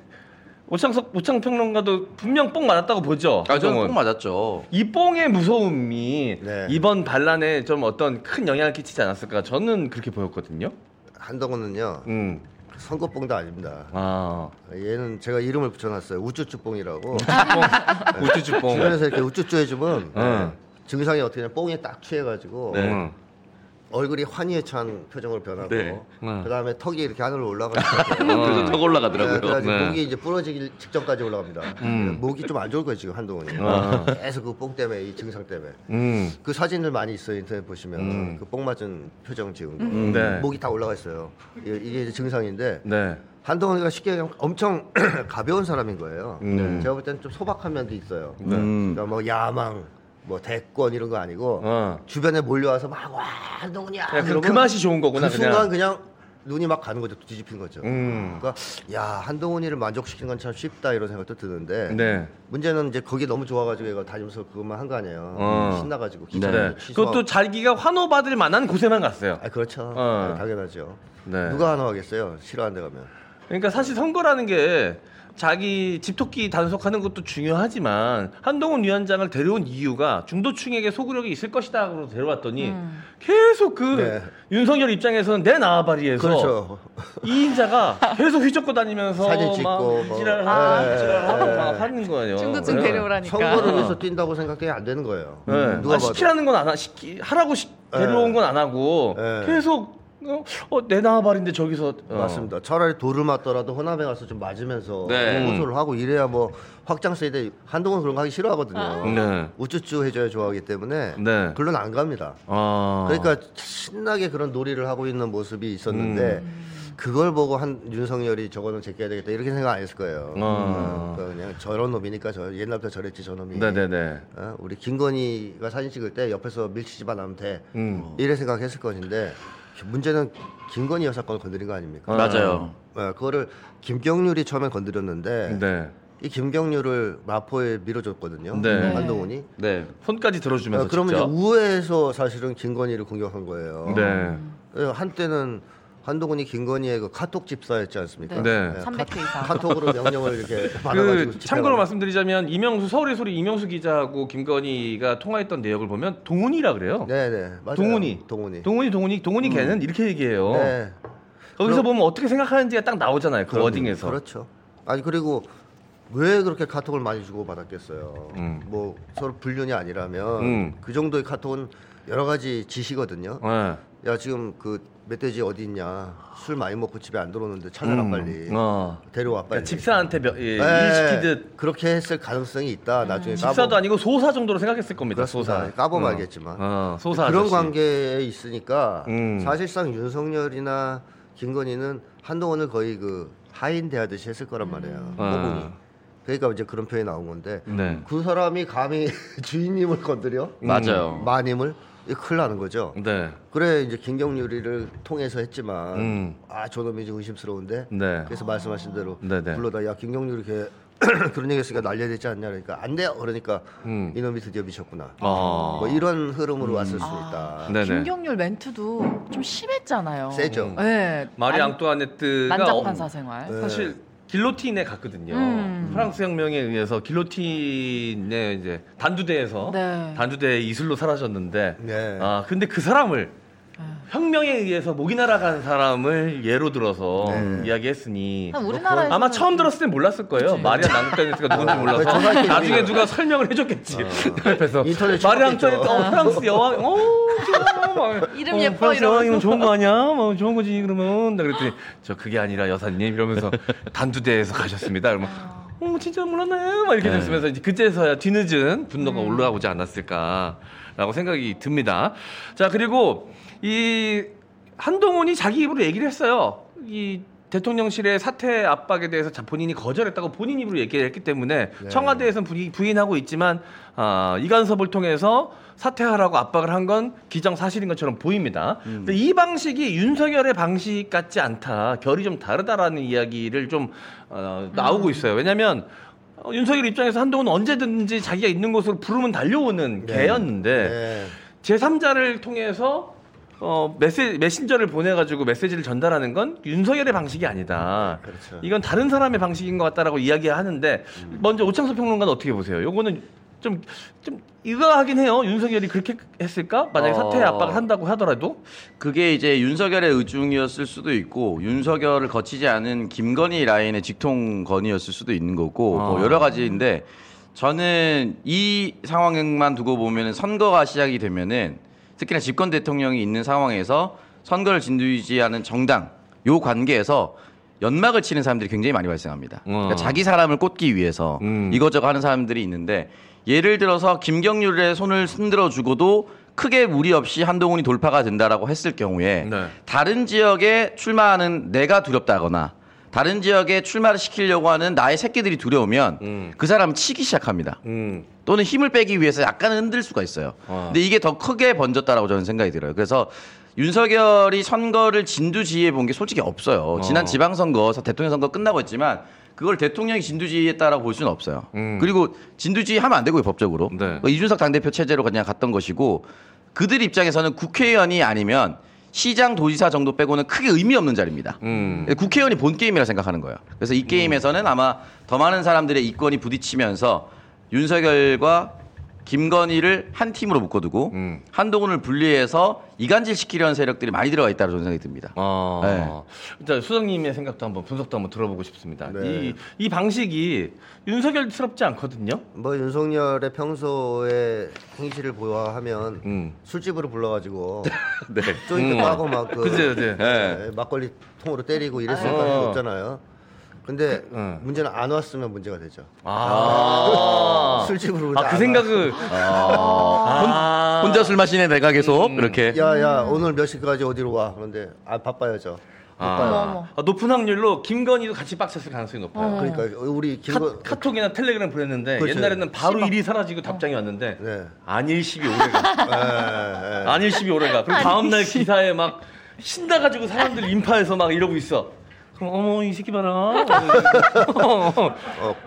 [SPEAKER 1] 오창석 오창 평론가도 분명 뽕 맞았다고 보죠.
[SPEAKER 3] 아, 저는. 꼭 맞았죠.
[SPEAKER 1] 이 뽕의 무서움이
[SPEAKER 4] 네.
[SPEAKER 1] 이번 반란에 좀 어떤 큰 영향을 끼치지 않았을까 저는 그렇게 보였거든요.
[SPEAKER 4] 한동훈은요
[SPEAKER 1] 음.
[SPEAKER 4] 선거뽕도 아닙니다.
[SPEAKER 1] 아.
[SPEAKER 4] 얘는 제가 이름을 붙여놨어요. 우쭈쭈뽕이라고.
[SPEAKER 1] 우쭈쭈뽕.
[SPEAKER 4] 주변에서 이렇게 우쭈쭈 해주면
[SPEAKER 1] 응.
[SPEAKER 4] 증상이 어떻게 되냐 뽕에 딱 취해가지고
[SPEAKER 3] 네.
[SPEAKER 1] 음.
[SPEAKER 4] 얼굴이 환희에 찬 표정으로 변하고
[SPEAKER 3] 네.
[SPEAKER 1] 응.
[SPEAKER 4] 그다음에 턱이 이렇게 하늘로 시작해요.
[SPEAKER 1] 어.
[SPEAKER 3] 그래서 턱 올라가더라고요.
[SPEAKER 4] 그래가지고
[SPEAKER 1] 네.
[SPEAKER 4] 목이 이제 부러지기 직전까지 올라갑니다.
[SPEAKER 1] 음.
[SPEAKER 4] 목이 좀 안 좋을 거예요 지금 한동훈이.
[SPEAKER 1] 어.
[SPEAKER 4] 계속 그 뽕 때문에 이 증상 때문에.
[SPEAKER 1] 음.
[SPEAKER 4] 그 사진들 많이 있어요 인터넷 보시면
[SPEAKER 1] 음.
[SPEAKER 4] 그뽕 맞은 표정 거.
[SPEAKER 1] 음. 네.
[SPEAKER 4] 목이 다 올라가 있어요. 이게, 증상인데
[SPEAKER 1] 네.
[SPEAKER 4] 한동훈이가 쉽게 얘기하면 엄청 가벼운 사람인 거예요.
[SPEAKER 1] 음.
[SPEAKER 4] 제가 볼 때는 좀 소박한 면도 있어요.
[SPEAKER 3] 음.
[SPEAKER 4] 그러니까 뭐 야망, 뭐 대권 이런 거 아니고
[SPEAKER 1] 어.
[SPEAKER 4] 주변에 몰려와서 막와 한동훈이야.
[SPEAKER 1] 그냥 그, 맛이 좋은 거구나
[SPEAKER 4] 그
[SPEAKER 1] 그냥.
[SPEAKER 4] 순간 그냥 눈이 막 가는 거죠. 뒤집힌 거죠.
[SPEAKER 1] 음.
[SPEAKER 4] 그러니까 야 한동훈이를 만족시키는 건 참 쉽다 이런 생각도 드는데
[SPEAKER 1] 네.
[SPEAKER 4] 문제는 이제 거기 너무 좋아가지고 얘가 다니면서 그것만 한 거 아니에요.
[SPEAKER 1] 어.
[SPEAKER 4] 신나가지고
[SPEAKER 1] 네. 그것도 자기가 환호받을 만한 곳에만 갔어요.
[SPEAKER 4] 아 그렇죠.
[SPEAKER 1] 어.
[SPEAKER 4] 네, 당연하죠.
[SPEAKER 1] 네.
[SPEAKER 4] 누가 하나 하겠어요. 싫어하는 데 가면.
[SPEAKER 1] 그러니까 사실 선거라는 게 자기 집토끼 단속하는 것도 중요하지만 한동훈 위원장을 데려온 이유가 중도층에게 소구력이 있을 것이다로 데려왔더니 계속 그
[SPEAKER 4] 네.
[SPEAKER 1] 윤석열 입장에서는 내 나와바리에서
[SPEAKER 4] 그렇죠.
[SPEAKER 1] 이 인자가 계속 휘젓고 다니면서
[SPEAKER 4] 사진 찍고
[SPEAKER 1] 막
[SPEAKER 4] 뭐.
[SPEAKER 1] 지랄을 하고
[SPEAKER 4] 네.
[SPEAKER 1] 지랄을 하고 막 하는 거예요.
[SPEAKER 2] 중도층
[SPEAKER 1] 네.
[SPEAKER 2] 데려오라니까.
[SPEAKER 4] 선거를 위해서 뛴다고 생각되면 안 되는 거예요.
[SPEAKER 1] 네.
[SPEAKER 4] 누가
[SPEAKER 1] 아. 시키라는 건 안 하, 시키, 하라고 시, 데려온 건 안 하고
[SPEAKER 4] 네.
[SPEAKER 1] 계속 어, 어, 내 나와바리인데 저기서 어.
[SPEAKER 4] 맞습니다. 차라리 돌을 맞더라도 호남에 가서 좀 맞으면서
[SPEAKER 3] 네.
[SPEAKER 4] 호소를 하고 이래야 뭐 확장 세대 한동훈 그런 거 하기 싫어하거든요.
[SPEAKER 1] 네.
[SPEAKER 4] 우쭈쭈 해줘야 좋아하기 때문에
[SPEAKER 1] 네.
[SPEAKER 4] 글로는 안 갑니다.
[SPEAKER 1] 아.
[SPEAKER 4] 그러니까 신나게 그런 놀이를 하고 있는 모습이 있었는데 그걸 보고 한 윤석열이 저거는 제껴야 되겠다 이렇게 생각 안 했을 거예요.
[SPEAKER 1] 아.
[SPEAKER 4] 그러니까 그냥 저런 놈이니까 저 옛날부터 저랬지 저놈이.
[SPEAKER 1] 네네네.
[SPEAKER 4] 어? 우리 김건희가 사진 찍을 때 옆에서 밀치지만 않으면 돼.
[SPEAKER 1] 음.
[SPEAKER 4] 이래 생각했을 것인데 문제는 김건희 여사 건을 건드린 거 아닙니까?
[SPEAKER 1] 아.
[SPEAKER 3] 맞아요.
[SPEAKER 4] 어, 그거를 김경률이 처음에 건드렸는데
[SPEAKER 1] 네.
[SPEAKER 4] 이 김경률을 마포에 밀어줬거든요.
[SPEAKER 1] 네.
[SPEAKER 4] 한동훈이.
[SPEAKER 3] 네.
[SPEAKER 1] 손까지 들어주면서
[SPEAKER 4] 어, 그러면. 우회해서 사실은 김건희를 공격한 거예요.
[SPEAKER 1] 네.
[SPEAKER 4] 예, 한때는 한동훈이 김건희의 그 카톡 집사였지 않습니까?
[SPEAKER 1] 네.
[SPEAKER 4] 예,
[SPEAKER 2] 300회 이상.
[SPEAKER 4] 카톡으로 명령을 이렇게 받아가지고
[SPEAKER 1] 그 참고로. 말씀드리자면 이명수 서울의 소리 이명수 기자하고 김건희가 통화했던 내역을 보면 동훈이라 그래요.
[SPEAKER 4] 네 네 맞아요.
[SPEAKER 1] 동훈이.
[SPEAKER 4] 동훈이.
[SPEAKER 1] 동훈이 동훈이 동훈이 걔는 이렇게 얘기해요.
[SPEAKER 4] 네.
[SPEAKER 1] 거기서
[SPEAKER 4] 그럼-
[SPEAKER 1] 보면 어떻게 생각하는지가 딱 나오잖아요. 그
[SPEAKER 4] 그럼요.
[SPEAKER 1] 워딩에서.
[SPEAKER 4] 그렇죠. 아니 그리고 왜 그렇게 카톡을 많이 주고 받았겠어요.
[SPEAKER 1] 음.
[SPEAKER 4] 뭐 서로 불륜이 아니라면
[SPEAKER 1] 음.
[SPEAKER 4] 그 정도의 카톡은 여러 가지 지시거든요.
[SPEAKER 1] 네.
[SPEAKER 4] 야 지금 그 멧돼지 어디 있냐? 술 많이 먹고 집에 안 들어오는데 찾아라
[SPEAKER 1] 음.
[SPEAKER 4] 빨리.
[SPEAKER 1] 어.
[SPEAKER 4] 데려와 빨리.
[SPEAKER 1] 그러니까 집사한테 몇, 예,
[SPEAKER 4] 네,
[SPEAKER 1] 일 시키듯
[SPEAKER 4] 그렇게 했을 가능성이 있다. 나중에
[SPEAKER 1] 집사도 아니고 소사 정도로 생각했을 겁니다.
[SPEAKER 4] 그렇습니다.
[SPEAKER 1] 소사.
[SPEAKER 4] 까보면
[SPEAKER 1] 어.
[SPEAKER 4] 알겠지만.
[SPEAKER 1] 어, 소사
[SPEAKER 4] 그런
[SPEAKER 1] 아저씨.
[SPEAKER 4] 관계에 있으니까
[SPEAKER 1] 음.
[SPEAKER 4] 사실상 윤석열이나 김건희는 한동훈을 거의 그 하인 대하듯이 했을 거란 말이에요. 호봉이.
[SPEAKER 1] 어.
[SPEAKER 4] 그러니까 이제 그런 표현이 나온 건데
[SPEAKER 1] 네.
[SPEAKER 4] 그 사람이 감히 주인님을 건드려
[SPEAKER 3] 맞아요.
[SPEAKER 4] 마님을 이 큰일 나는 거죠.
[SPEAKER 1] 네.
[SPEAKER 4] 그래 이제 김경률이를 통해서 했지만
[SPEAKER 1] 음.
[SPEAKER 4] 아 저놈이 좀 의심스러운데
[SPEAKER 1] 네.
[SPEAKER 4] 그래서 말씀하신 대로
[SPEAKER 1] 네네.
[SPEAKER 4] 불러다 야 김경률이 걔 그런 얘기했으니까 날려야 되지 않냐 그러니까 안 돼요 그러니까
[SPEAKER 1] 음.
[SPEAKER 4] 이놈이 드디어 미쳤구나
[SPEAKER 1] 어.
[SPEAKER 4] 뭐 이런 흐름으로 왔을 수 있다
[SPEAKER 1] 네네.
[SPEAKER 2] 김경률 멘트도 좀 심했잖아요.
[SPEAKER 4] 세죠
[SPEAKER 2] 네.
[SPEAKER 1] 마리 앙뚜아네트가
[SPEAKER 2] 난잡한
[SPEAKER 1] 어-
[SPEAKER 2] 사생활.
[SPEAKER 4] 네.
[SPEAKER 1] 사실 길로틴에 갔거든요.
[SPEAKER 2] 음.
[SPEAKER 1] 프랑스 혁명에 의해서 길로틴에 이제 단두대에서
[SPEAKER 2] 네.
[SPEAKER 1] 단두대 이슬로 사라졌는데
[SPEAKER 4] 네.
[SPEAKER 1] 아 근데 그 사람을 혁명에 의해서 목이 날아간 사람을 예로 들어서
[SPEAKER 4] 네.
[SPEAKER 1] 이야기했으니
[SPEAKER 2] 한 우리나라에서
[SPEAKER 1] 아마 처음 들었을 땐 몰랐을 거예요. 마리아 난국다니스가 누군지 몰라서
[SPEAKER 4] 그 정확히
[SPEAKER 1] 나중에 누가 설명을 해줬겠지. 옆에서
[SPEAKER 4] 인터넷
[SPEAKER 1] 마리아. 앙투아네트 어, 프랑스 여왕, 어, 좋아. 막,
[SPEAKER 2] 이름
[SPEAKER 1] 어,
[SPEAKER 2] 예뻐
[SPEAKER 1] 프랑스 여왕이면
[SPEAKER 2] 이러면서.
[SPEAKER 1] 좋은 거 아니야? 뭐 좋은 거지 그러면 나 그랬더니 저 그게 아니라 여사님 이러면서 단두대에서 가셨습니다. 그러면 어 진짜 몰랐나요? 막 이렇게
[SPEAKER 3] 네.
[SPEAKER 1] 됐으면서 이제 그때서야 뒤늦은 분노가 올라오지 않았을까라고 생각이 듭니다. 자 그리고 이 한동훈이 자기 입으로 얘기를 했어요. 이 대통령실의 사퇴 압박에 대해서 자- 본인이 거절했다고 본인 입으로 얘기를 했기 때문에
[SPEAKER 4] 네.
[SPEAKER 1] 청와대에서는 부인- 부인하고 있지만 아, 이간섭을 통해서 사퇴하라고 압박을 한 건 기정사실인 것처럼 보입니다. 근데 이 방식이 윤석열의 방식 같지 않다, 결이 좀 다르다라는 이야기를 좀 어, 나오고 있어요. 왜냐하면 어, 윤석열 입장에서 한동훈은 언제든지 자기가 있는 곳으로 부르면 달려오는
[SPEAKER 4] 네.
[SPEAKER 1] 개였는데
[SPEAKER 4] 네.
[SPEAKER 1] 제3자를 통해서 어, 메시, 메신저를 보내가지고 메시지를 전달하는 건 윤석열의 방식이 아니다.
[SPEAKER 4] 그렇죠.
[SPEAKER 1] 이건 다른 사람의 방식인 것 같다라고 이야기하는데 먼저 오창석 평론가는 어떻게 보세요? 요거는 좀, 좀 의아하긴 해요. 윤석열이 그렇게 했을까? 만약에
[SPEAKER 3] 어.
[SPEAKER 1] 사퇴 압박을 한다고 하더라도.
[SPEAKER 3] 그게 이제 윤석열의 의중이었을 수도 있고 윤석열을 거치지 않은 김건희 라인의 직통건이었을 수도 있는 거고 뭐
[SPEAKER 1] 아.
[SPEAKER 3] 여러 가지인데 저는 이 상황만 두고 보면 선거가 시작이 되면은 특히나 집권 대통령이 있는 상황에서 선거를 진두지하는 정당 요 관계에서 연막을 치는 사람들이 굉장히 많이 발생합니다. 그러니까
[SPEAKER 1] 어.
[SPEAKER 3] 자기 사람을 꽂기 위해서
[SPEAKER 1] 음.
[SPEAKER 3] 이것저것 하는 사람들이 있는데 예를 들어서 김경률의 손을 흔들어 주고도 크게 무리 없이 한동훈이 돌파가 된다라고 했을 경우에
[SPEAKER 1] 네.
[SPEAKER 3] 다른 지역에 출마하는 내가 두렵다거나 다른 지역에 출마를 시키려고 하는 나의 새끼들이 두려우면
[SPEAKER 1] 음.
[SPEAKER 3] 그 사람은 치기 시작합니다.
[SPEAKER 1] 음.
[SPEAKER 3] 또는 힘을 빼기 위해서 약간은 흔들 수가 있어요.
[SPEAKER 1] 어.
[SPEAKER 3] 근데 이게 더 크게 번졌다라고 저는 생각이 들어요. 그래서 윤석열이 선거를 진두지휘해 본 게 솔직히 없어요.
[SPEAKER 1] 어.
[SPEAKER 3] 지난 지방선거, 대통령 선거 끝나고 했지만 그걸 대통령이 진두지휘했다라 고 볼 수는 없어요.
[SPEAKER 1] 음.
[SPEAKER 3] 그리고 진두지휘하면 안 되고요, 법적으로.
[SPEAKER 1] 네.
[SPEAKER 3] 그러니까 이준석 당대표 체제로 그냥 갔던 것이고 그들 입장에서는 국회의원이 아니면 시장 도지사 정도 빼고는 크게 의미 없는 자리입니다.
[SPEAKER 1] 음.
[SPEAKER 3] 국회의원이 본 게임이라 생각하는 거예요. 그래서 이 게임에서는 아마 더 많은 사람들의 이권이 부딪히면서 윤석열과 김건희를 한 팀으로 묶어두고
[SPEAKER 1] 음.
[SPEAKER 3] 한동훈을 분리해서 이간질 시키려는 세력들이 많이 들어가 있다고 저는 생각이 듭니다.
[SPEAKER 1] 아,
[SPEAKER 3] 네.
[SPEAKER 1] 일단 수석님의 생각도 한번 분석도 한번 들어보고 싶습니다.
[SPEAKER 4] 네.
[SPEAKER 1] 이, 이 방식이 윤석열스럽지 않거든요.
[SPEAKER 4] 뭐 윤석열의 평소에 행실을 보아하면
[SPEAKER 1] 음.
[SPEAKER 4] 술집으로 불러가지고
[SPEAKER 1] 네.
[SPEAKER 4] 조인트
[SPEAKER 1] 음.
[SPEAKER 4] 까고 막 그
[SPEAKER 1] 그죠, 그죠.
[SPEAKER 4] 네, 막걸리 통으로 때리고 이랬을
[SPEAKER 1] 어.
[SPEAKER 4] 가능성이 없잖아요. 근데
[SPEAKER 1] 응.
[SPEAKER 4] 문제는 안 왔으면 문제가 되죠.
[SPEAKER 1] 아.
[SPEAKER 4] 술집으로
[SPEAKER 1] 아, 그 생각을. 아.
[SPEAKER 3] 혼자 술 마시네 내가 계속
[SPEAKER 1] 음.
[SPEAKER 3] 이렇게
[SPEAKER 4] 야야 오늘 몇 시까지 어디로 와? 그런데 아. 바빠요.
[SPEAKER 1] 아. 아, 높은 확률로 김건희도 같이 빡쳤을 가능성이 높아요.
[SPEAKER 4] 그러니까 우리
[SPEAKER 1] 카,
[SPEAKER 4] 김건
[SPEAKER 1] 카 톡이나 텔레그램 보냈는데
[SPEAKER 4] 그렇죠.
[SPEAKER 1] 옛날에는 바로 일이 사라지고 답장이 왔는데
[SPEAKER 4] 네.
[SPEAKER 1] 안일십이 오래가. 안일십이 오래가 그리고 다음날 기사에 막 신나가지고 사람들 인파해서 막 이러고 있어 그럼 어머 이 새끼 봐라
[SPEAKER 4] 어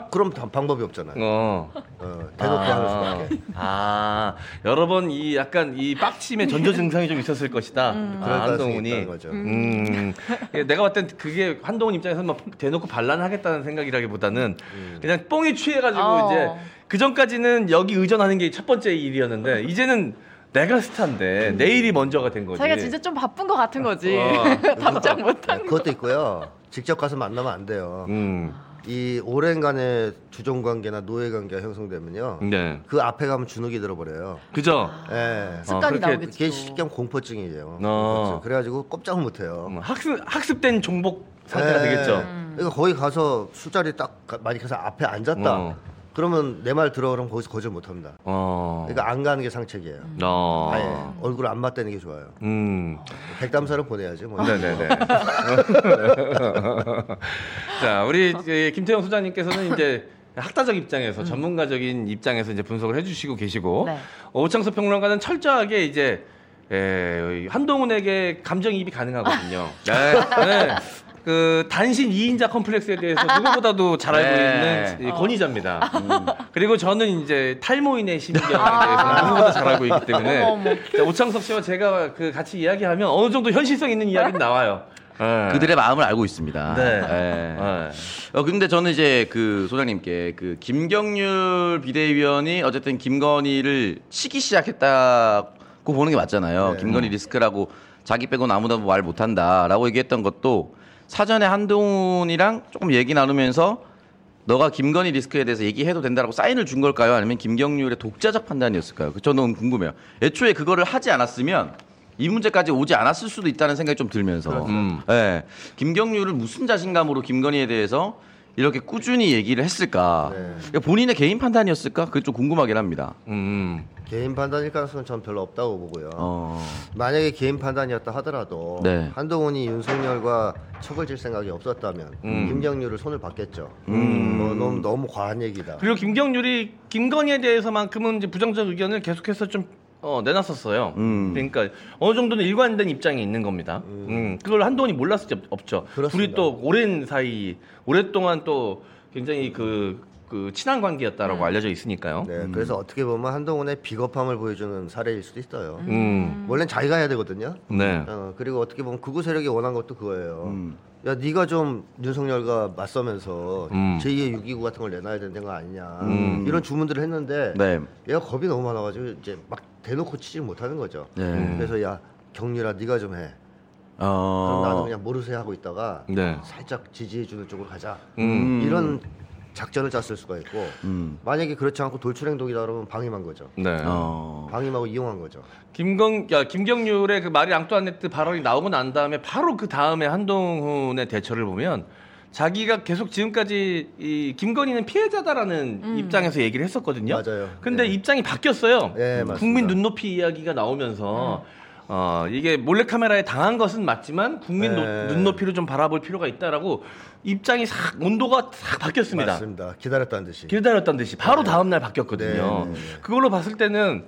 [SPEAKER 4] 그럼 다- 방법이 없잖아요.
[SPEAKER 1] 어.
[SPEAKER 4] 어, 대놓고 하는 수밖에.
[SPEAKER 1] 아, 여러 번 이 약간 이 빡침의 전조 증상이 좀 있었을 것이다.
[SPEAKER 2] 음.
[SPEAKER 1] 아, 한동훈이.
[SPEAKER 4] 거죠.
[SPEAKER 1] 음. 예, 내가 봤을 땐 그게 한동훈 입장에서 막 대놓고 반란하겠다는 생각이라기보다는 그냥 뽕이 취해가지고
[SPEAKER 2] 어.
[SPEAKER 1] 이제 그 전까지는 여기 의존하는 게 첫 번째 일이었는데 이제는 내가 스타인데 내일이 먼저가 된 거지.
[SPEAKER 2] 자기가 진짜 좀 바쁜 것 같은 거지.
[SPEAKER 1] 어.
[SPEAKER 2] 답장 못한
[SPEAKER 4] 네,
[SPEAKER 2] 거.
[SPEAKER 4] 그것도 있고요. 직접 가서 만나면 안 돼요.
[SPEAKER 1] 음.
[SPEAKER 4] 이 오랜간의 주종 관계나 노예 관계가 형성되면요.
[SPEAKER 1] 네.
[SPEAKER 4] 그 앞에 가면 주눅이 들어버려요.
[SPEAKER 1] 그죠?
[SPEAKER 4] 예.
[SPEAKER 2] 습관이
[SPEAKER 1] 그렇게
[SPEAKER 2] 나오겠죠.
[SPEAKER 4] 그게 쉽게 공포증이에요.
[SPEAKER 1] 어.
[SPEAKER 4] 공포증. 그래가지고 꼼짝을 못해요.
[SPEAKER 1] 음, 학습, 학습된 종복 상태가
[SPEAKER 4] 예.
[SPEAKER 1] 되겠죠.
[SPEAKER 4] 그러니까 거기 가서 술자리 딱 가- 많이 가서 앞에 앉았다.
[SPEAKER 1] 어.
[SPEAKER 4] 그러면 내 말 들어 그러면 거기서 거절 못 합니다.
[SPEAKER 1] 어.
[SPEAKER 4] 그러니까 안 가는 게 상책이에요.
[SPEAKER 1] 어.
[SPEAKER 4] 아예 얼굴 안 맞대는 게 좋아요.
[SPEAKER 1] 음.
[SPEAKER 4] 백담사를 보내야지 뭐.
[SPEAKER 1] 네네네. 자, 우리 김태형 소장님께서는 이제 학다적 입장에서 전문가적인 입장에서 이제 분석을 해주시고 계시고
[SPEAKER 2] 네.
[SPEAKER 1] 어, 오창석 평론가는 철저하게 이제 에, 한동훈에게 감정이입이 가능하거든요. 네. 네. 그 단신 2인자 컴플렉스에 대해서 누구보다도 잘 알고
[SPEAKER 3] 네.
[SPEAKER 1] 있는 이 권위자입니다. 음. 그리고 저는 이제 탈모인의 심경에 대해서 누구보다 잘 알고 있기 때문에 오창석 씨와 제가 그 같이 이야기하면 어느 정도 현실성 있는 이야기는 나와요. 네.
[SPEAKER 3] 그들의 마음을 알고 있습니다.
[SPEAKER 1] 네.
[SPEAKER 3] 예.
[SPEAKER 1] 네.
[SPEAKER 3] 어 근데 저는 이제 그 소장님께 그 김경률 비대위원이 어쨌든 김건희를 치기 시작했다고 보는 게 맞잖아요.
[SPEAKER 4] 네.
[SPEAKER 3] 김건희 리스크라고 자기 빼고는 아무도 말 못한다라고 얘기했던 것도 사전에 한동훈이랑 조금 얘기 나누면서 너가 김건희 리스크에 대해서 얘기해도 된다라고 사인을 준 걸까요? 아니면 김경률의 독자적 판단이었을까요? 그 저는 궁금해요. 애초에 그거를 하지 않았으면 이 문제까지 오지 않았을 수도 있다는 생각이 좀 들면서,
[SPEAKER 1] 음.
[SPEAKER 3] 예, 김경률을 무슨 자신감으로 김건희에 대해서 이렇게 꾸준히 얘기를 했을까?
[SPEAKER 4] 네.
[SPEAKER 3] 본인의 개인 판단이었을까? 그게 좀 궁금하긴 합니다.
[SPEAKER 1] 음.
[SPEAKER 4] 개인 판단일 가능성은 전 별로 없다고 보고요.
[SPEAKER 3] 어,
[SPEAKER 4] 만약에 개인 판단이었다 하더라도
[SPEAKER 3] 네.
[SPEAKER 4] 한동훈이 윤석열과 척을 질 생각이 없었다면
[SPEAKER 1] 음.
[SPEAKER 4] 김경률을 손을 받겠죠.
[SPEAKER 3] 음.
[SPEAKER 4] 뭐 너무 너무 과한 얘기다.
[SPEAKER 1] 그리고 김경률이 김건희에 대해서만큼은 이제 부정적 의견을 계속해서 좀 어, 내놨었어요.
[SPEAKER 3] 음.
[SPEAKER 1] 그러니까 어느 정도는 일관된 입장이 있는 겁니다. 음. 그걸 한동훈이 몰랐을 리 없죠.
[SPEAKER 4] 그렇습니다.
[SPEAKER 1] 둘이 또 오랜 사이, 오랫동안 또 굉장히 그, 그 친한 관계였다라고 알려져 있으니까요.
[SPEAKER 4] 네, 그래서 어떻게 보면 한동훈의 비겁함을 보여주는 사례일 수도 있어요.
[SPEAKER 1] 음.
[SPEAKER 4] 원래는 자기가 해야 되거든요.
[SPEAKER 1] 네.
[SPEAKER 4] 어, 그리고 어떻게 보면 극우 세력이 원한 것도 그거예요.
[SPEAKER 3] 음.
[SPEAKER 4] 야, 네가 좀 윤석열과 맞서면서
[SPEAKER 1] 음.
[SPEAKER 4] 제2의 6.29 같은 걸 내놔야 되는 거 아니냐.
[SPEAKER 1] 음.
[SPEAKER 4] 이런 주문들을 했는데
[SPEAKER 3] 네.
[SPEAKER 4] 얘가 겁이 너무 많아가지고 이제 막 대놓고 치지 못하는 거죠.
[SPEAKER 3] 네.
[SPEAKER 1] 음.
[SPEAKER 4] 그래서 야 경률아 네가 좀 해. 그럼
[SPEAKER 3] 어.
[SPEAKER 4] 나는 그냥 모르쇠 하고 있다가
[SPEAKER 1] 네.
[SPEAKER 4] 살짝 지지해주는 쪽으로 가자.
[SPEAKER 1] 음.
[SPEAKER 4] 이런 작전을 짰을 수가 있고
[SPEAKER 3] 음.
[SPEAKER 4] 만약에 그렇지 않고 돌출 행동이다 그러면 방임한 거죠.
[SPEAKER 1] 네.
[SPEAKER 3] 어.
[SPEAKER 4] 방임하고 이용한 거죠.
[SPEAKER 1] 김건, 야, 김경률의 그 마리 앙뚜아네트 발언이 나오고 난 다음에 바로 그 다음에 한동훈의 대처를 보면 자기가 계속 지금까지 이 김건희는 피해자다라는 입장에서 얘기를 했었거든요.
[SPEAKER 4] 맞아요.
[SPEAKER 1] 근데
[SPEAKER 4] 네.
[SPEAKER 1] 입장이 바뀌었어요.
[SPEAKER 4] 네, 맞습니다.
[SPEAKER 1] 국민 눈높이 이야기가 나오면서 어, 이게 몰래카메라에 당한 것은 맞지만 국민 노-
[SPEAKER 4] 네.
[SPEAKER 1] 눈높이를 좀 바라볼 필요가 있다라고 입장이 싹 온도가 싹 바뀌었습니다.
[SPEAKER 4] 맞습니다. 기다렸다는 듯이.
[SPEAKER 1] 기다렸던 듯이 바로 다음 날 바뀌었거든요.
[SPEAKER 4] 네, 네, 네.
[SPEAKER 1] 그걸로 봤을 때는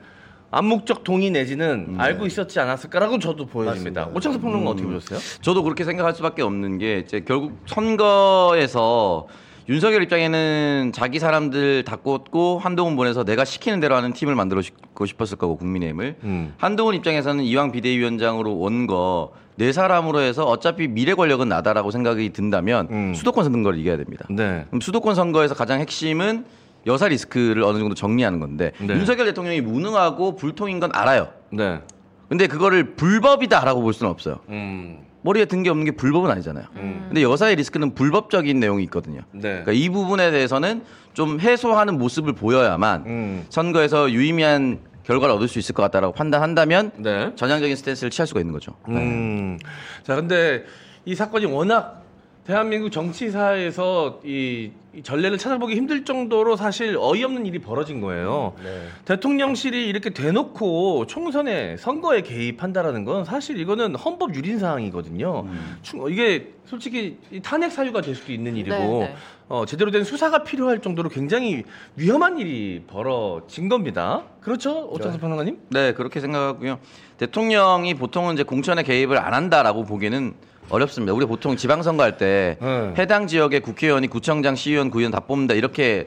[SPEAKER 1] 암묵적 동의 내지는 알고 있었지 않았을까라고 저도 보여집니다.
[SPEAKER 4] 맞습니다.
[SPEAKER 1] 오창석 평론가 어떻게 보셨어요?
[SPEAKER 3] 저도 그렇게 생각할 수밖에 없는 게 이제 결국 선거에서 윤석열 입장에는 자기 사람들 다 꽂고 한동훈 보내서 내가 시키는 대로 하는 팀을 만들고 싶었을 거고 국민의힘을
[SPEAKER 1] 음.
[SPEAKER 3] 한동훈 입장에서는 이왕 비대위원장으로 온 거 네 사람으로 해서 어차피 미래 권력은 나다라고 생각이 든다면
[SPEAKER 1] 음.
[SPEAKER 3] 수도권 선거를 이겨야 됩니다.
[SPEAKER 1] 네.
[SPEAKER 3] 그럼 수도권 선거에서 가장 핵심은 여사 리스크를 어느 정도 정리하는 건데
[SPEAKER 1] 네.
[SPEAKER 3] 윤석열 대통령이 무능하고 불통인 건 알아요.
[SPEAKER 1] 네.
[SPEAKER 3] 근데 그거를 불법이다라고 볼 수는 없어요.
[SPEAKER 1] 음.
[SPEAKER 3] 머리에 든 게 없는 게 불법은 아니잖아요. 근데 여사의 리스크는 불법적인 내용이 있거든요.
[SPEAKER 1] 네.
[SPEAKER 3] 그러니까 이 부분에 대해서는 좀 해소하는 모습을 보여야만
[SPEAKER 1] 음.
[SPEAKER 3] 선거에서 유의미한 결과를 얻을 수 있을 것 같다라고 판단한다면
[SPEAKER 1] 네.
[SPEAKER 3] 전향적인 스탠스를 취할 수가 있는 거죠.
[SPEAKER 1] 음. 자, 근데 이 사건이 워낙 대한민국 정치사에서 이, 이 전례를 찾아보기 힘들 정도로 사실 어이없는 일이 벌어진 거예요.
[SPEAKER 4] 네.
[SPEAKER 1] 대통령실이 이렇게 대놓고 총선에 선거에 개입한다라는 건 사실 이거는 헌법 유린 사항이거든요. 충- 이게 솔직히 이 탄핵 사유가 될 수도 있는 일이고
[SPEAKER 2] 네, 네.
[SPEAKER 1] 어, 제대로 된 수사가 필요할 정도로 굉장히 위험한 일이 벌어진 겁니다. 그렇죠, 오창석 평론가님?
[SPEAKER 3] 네, 그렇게 생각하고요. 대통령이 보통은 이제 공천에 개입을 안 한다라고 보기에는 어렵습니다. 우리 보통 지방선거 할때
[SPEAKER 1] 네.
[SPEAKER 3] 해당 지역의 국회의원이 구청장, 시의원, 구의원 다 뽑는다 이렇게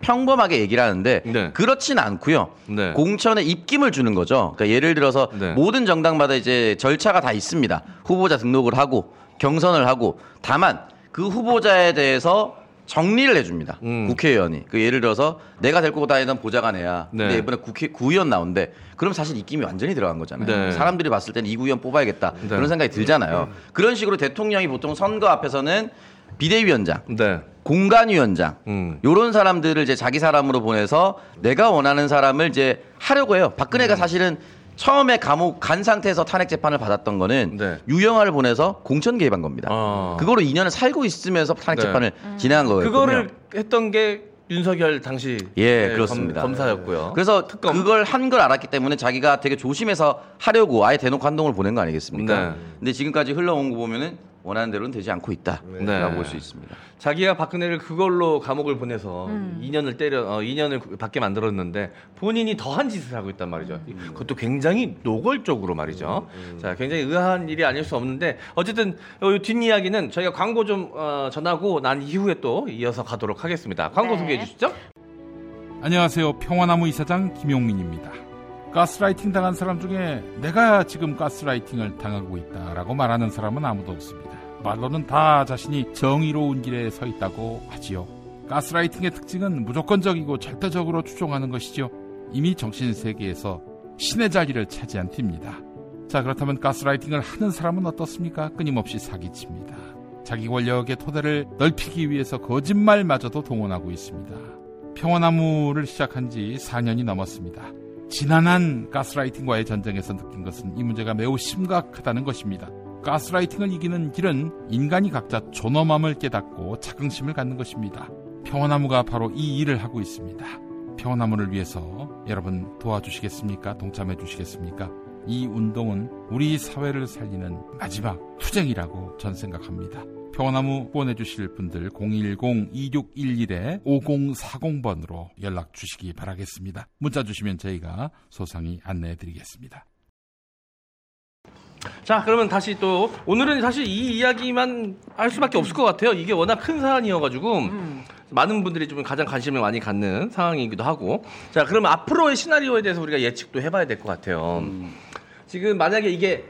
[SPEAKER 3] 평범하게 얘기를 하는데
[SPEAKER 1] 네.
[SPEAKER 3] 그렇진 않고요.
[SPEAKER 1] 네.
[SPEAKER 3] 공천에 입김을 주는 거죠. 그러니까 예를 들어서
[SPEAKER 1] 네.
[SPEAKER 3] 모든 정당마다 이제 절차가 다 있습니다. 후보자 등록을 하고 경선을 하고 다만 그 후보자에 대해서 정리를 해줍니다.
[SPEAKER 1] 음.
[SPEAKER 3] 국회의원이 그 예를 들어서 내가 데리고 다니던 보좌관애야. 근데
[SPEAKER 1] 네.
[SPEAKER 3] 이번에 국회 구의원 나온대. 그럼 사실 입김이 완전히 들어간 거잖아요.
[SPEAKER 1] 네.
[SPEAKER 3] 사람들이 봤을 때는 이 구의원 뽑아야겠다
[SPEAKER 1] 네.
[SPEAKER 3] 그런 생각이 들잖아요. 그런 식으로 대통령이 보통 선거 앞에서는 비대위원장,
[SPEAKER 1] 네.
[SPEAKER 3] 공간위원장
[SPEAKER 1] 음.
[SPEAKER 3] 요런 사람들을 이제 자기 사람으로 보내서 내가 원하는 사람을 이제 하려고 해요. 박근혜가
[SPEAKER 1] 음.
[SPEAKER 3] 사실은 처음에 감옥 간 상태에서 탄핵 재판을 받았던 거는
[SPEAKER 1] 네.
[SPEAKER 3] 유영아를 보내서 공천 개입한 겁니다.
[SPEAKER 1] 아.
[SPEAKER 3] 그거로 2년을 살고 있으면서 탄핵
[SPEAKER 1] 네.
[SPEAKER 3] 재판을 진행한 거예요.
[SPEAKER 1] 그거를 했던 게 윤석열 당시
[SPEAKER 3] 예,
[SPEAKER 1] 네,
[SPEAKER 3] 그렇습니다.
[SPEAKER 1] 검, 사였고요
[SPEAKER 3] 그래서
[SPEAKER 1] 특검.
[SPEAKER 3] 그걸 한 걸 알았기 때문에 자기가 되게 조심해서 하려고 아예 대놓고 한동을 보낸 거 아니겠습니까?
[SPEAKER 1] 네.
[SPEAKER 3] 근데 지금까지 흘러온 거 보면은 원하는 대로는 되지 않고 있다라고
[SPEAKER 1] 네.
[SPEAKER 3] 볼수 있습니다.
[SPEAKER 1] 자기가 박근혜를 그걸로 감옥을 보내서
[SPEAKER 2] 음.
[SPEAKER 1] 2년을 때려 어, 2년을 받게 만들었는데 본인이 더한 짓을 하고 있단 말이죠.
[SPEAKER 3] 음.
[SPEAKER 1] 그것도 굉장히 노골적으로 말이죠. 자, 굉장히 의아한 일이 아닐 수 없는데 어쨌든 어, 이 뒷이야기는 저희가 광고 좀 어, 전하고 난 이후에 또 이어서 가도록 하겠습니다. 광고
[SPEAKER 2] 네.
[SPEAKER 1] 소개해 주시죠.
[SPEAKER 5] 안녕하세요. 평화나무 이사장 김용민입니다. 가스라이팅 당한 사람 중에 내가 지금 가스라이팅을 당하고 있다라고 말하는 사람은 아무도 없습니다. 말로는 다 자신이 정의로운 길에 서 있다고 하지요. 가스라이팅의 특징은 무조건적이고 절대적으로 추종하는 것이죠. 이미 정신 세계에서 신의 자리를 차지한 팀입니다. 자, 그렇다면 가스라이팅을 하는 사람은 어떻습니까? 끊임없이 사기칩니다. 자기 권력의 토대를 넓히기 위해서 거짓말마저도 동원하고 있습니다. 평화나무를 시작한 지 4년이 넘었습니다. 지난한 가스라이팅과의 전쟁에서 느낀 것은 이 문제가 매우 심각하다는 것입니다. 가스라이팅을 이기는 길은 인간이 각자 존엄함을 깨닫고 자긍심을 갖는 것입니다. 평화나무가 바로 이 일을 하고 있습니다. 평화나무를 위해서 여러분 도와주시겠습니까? 동참해 주시겠습니까? 이 운동은 우리 사회를 살리는 마지막 투쟁이라고 전 생각합니다. 평화나무 보내주실 분들 010-2611-5040번으로 연락 주시기 바라겠습니다. 문자 주시면 저희가 소상히 안내해 드리겠습니다.
[SPEAKER 1] 자, 그러면 다시 또 오늘은 사실 이 이야기만 할 수밖에 없을 것 같아요. 이게 워낙 큰 사안이어가지고 많은 분들이 좀 가장 관심을 많이 갖는 상황이기도 하고. 자, 그러면 앞으로의 시나리오에 대해서 우리가 예측도 해봐야 될 것 같아요. 지금 만약에 이게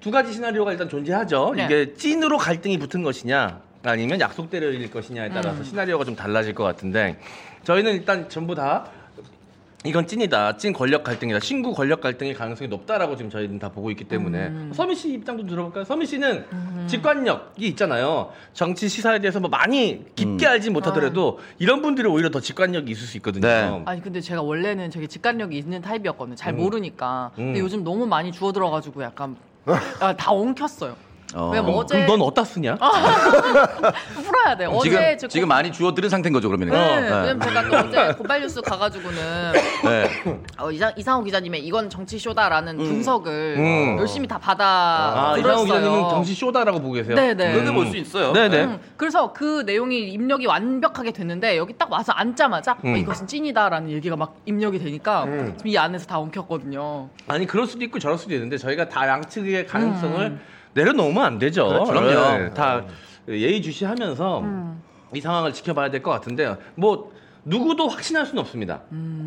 [SPEAKER 1] 두 가지 시나리오가 일단 존재하죠.
[SPEAKER 2] 네.
[SPEAKER 1] 이게 찐으로 갈등이 붙은 것이냐, 아니면 약속대로 이길 것이냐에 따라서 시나리오가 좀 달라질 것 같은데 저희는 일단 전부 다 이건 찐이다. 찐 권력 갈등이다. 신구 권력 갈등의 가능성이 높다라고 지금 저희는 다 보고 있기 때문에 서미 씨 입장도 들어볼까요? 서미 씨는 직관력이 있잖아요. 정치 시사에 대해서 뭐 많이 깊게 알진 못하더라도 이런 분들이 오히려 더 직관력이 있을 수 있거든요.
[SPEAKER 3] 네.
[SPEAKER 2] 아니 근데 제가 원래는 되게 직관력이 있는 타입이었거든요. 잘 모르니까. 근데
[SPEAKER 1] 음.
[SPEAKER 2] 요즘 너무 많이 주워 들어가지고 약간 아, 다 엉켰어요.
[SPEAKER 3] 어.
[SPEAKER 1] 그럼
[SPEAKER 2] 어제
[SPEAKER 1] 넌 어디다 쓰냐?
[SPEAKER 2] 풀어야 돼.
[SPEAKER 3] 지금
[SPEAKER 2] 어제 저
[SPEAKER 3] 지금 많이 주워들은 상태인 거죠 그러면.
[SPEAKER 2] 네,
[SPEAKER 3] 어,
[SPEAKER 2] 왜냐면 제가 또 어제 고발뉴스 가가지고는
[SPEAKER 3] 네.
[SPEAKER 2] 어, 이상, 이상호 기자님의 이건 정치 쇼다라는 분석을
[SPEAKER 1] 음.
[SPEAKER 2] 열심히 다 받아
[SPEAKER 1] 아, 이상호
[SPEAKER 2] 들었어요.
[SPEAKER 1] 기자님은 정치 쇼다라고 보고 계세요?
[SPEAKER 2] 네네.
[SPEAKER 3] 그렇게 볼수 있어요.
[SPEAKER 1] 네네.
[SPEAKER 2] 음, 그래서 그 내용이 입력이 완벽하게 됐는데 여기 딱 와서 앉자마자
[SPEAKER 1] 음.
[SPEAKER 2] 어, 이것은 찐이다라는 얘기가 막 입력이 되니까 지금 이 안에서 다 엉켰거든요.
[SPEAKER 1] 아니 그럴 수도 있고 저럴 수도 있는데 저희가 다 양측의 가능성을 내려놓으면 안 되죠.
[SPEAKER 3] 그렇죠. 그럼요.
[SPEAKER 1] 네, 다 예의주시하면서 이 상황을 지켜봐야 될 것 같은데 뭐 누구도 확신할 수는 없습니다. 음.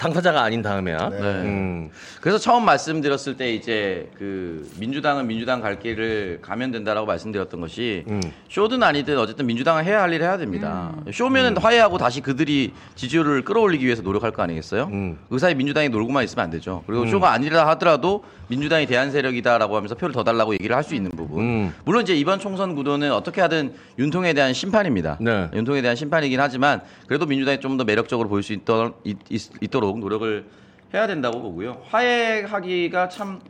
[SPEAKER 1] 당사자가 아닌 다음에야.
[SPEAKER 3] 네.
[SPEAKER 1] 음.
[SPEAKER 3] 그래서 처음 말씀드렸을 때 이제 그 민주당은 민주당 갈 길을 가면 된다라고 말씀드렸던 것이
[SPEAKER 1] 음.
[SPEAKER 3] 쇼든 아니든 어쨌든 민주당은 해야 할 일을 해야 됩니다. 쇼면은 화해하고 다시 그들이 지지율을 끌어올리기 위해서 노력할 거 아니겠어요?
[SPEAKER 1] 음.
[SPEAKER 3] 그 사이 민주당이 놀고만 있으면 안 되죠. 그리고 쇼가 아니라 하더라도 민주당이 대한 세력이다라고 하면서 표를 더 달라고 얘기를 할 수 있는 부분.
[SPEAKER 1] 음.
[SPEAKER 3] 물론 이제 이번 총선 구도는 어떻게 하든 윤통에 대한 심판입니다.
[SPEAKER 1] 네.
[SPEAKER 3] 윤통에 대한 심판이긴 하지만 그래도 민주당이 좀 더 매력적으로 보일 수 있도, 있, 도록 노력을 해야 된다고 보고요. 화해하기가 참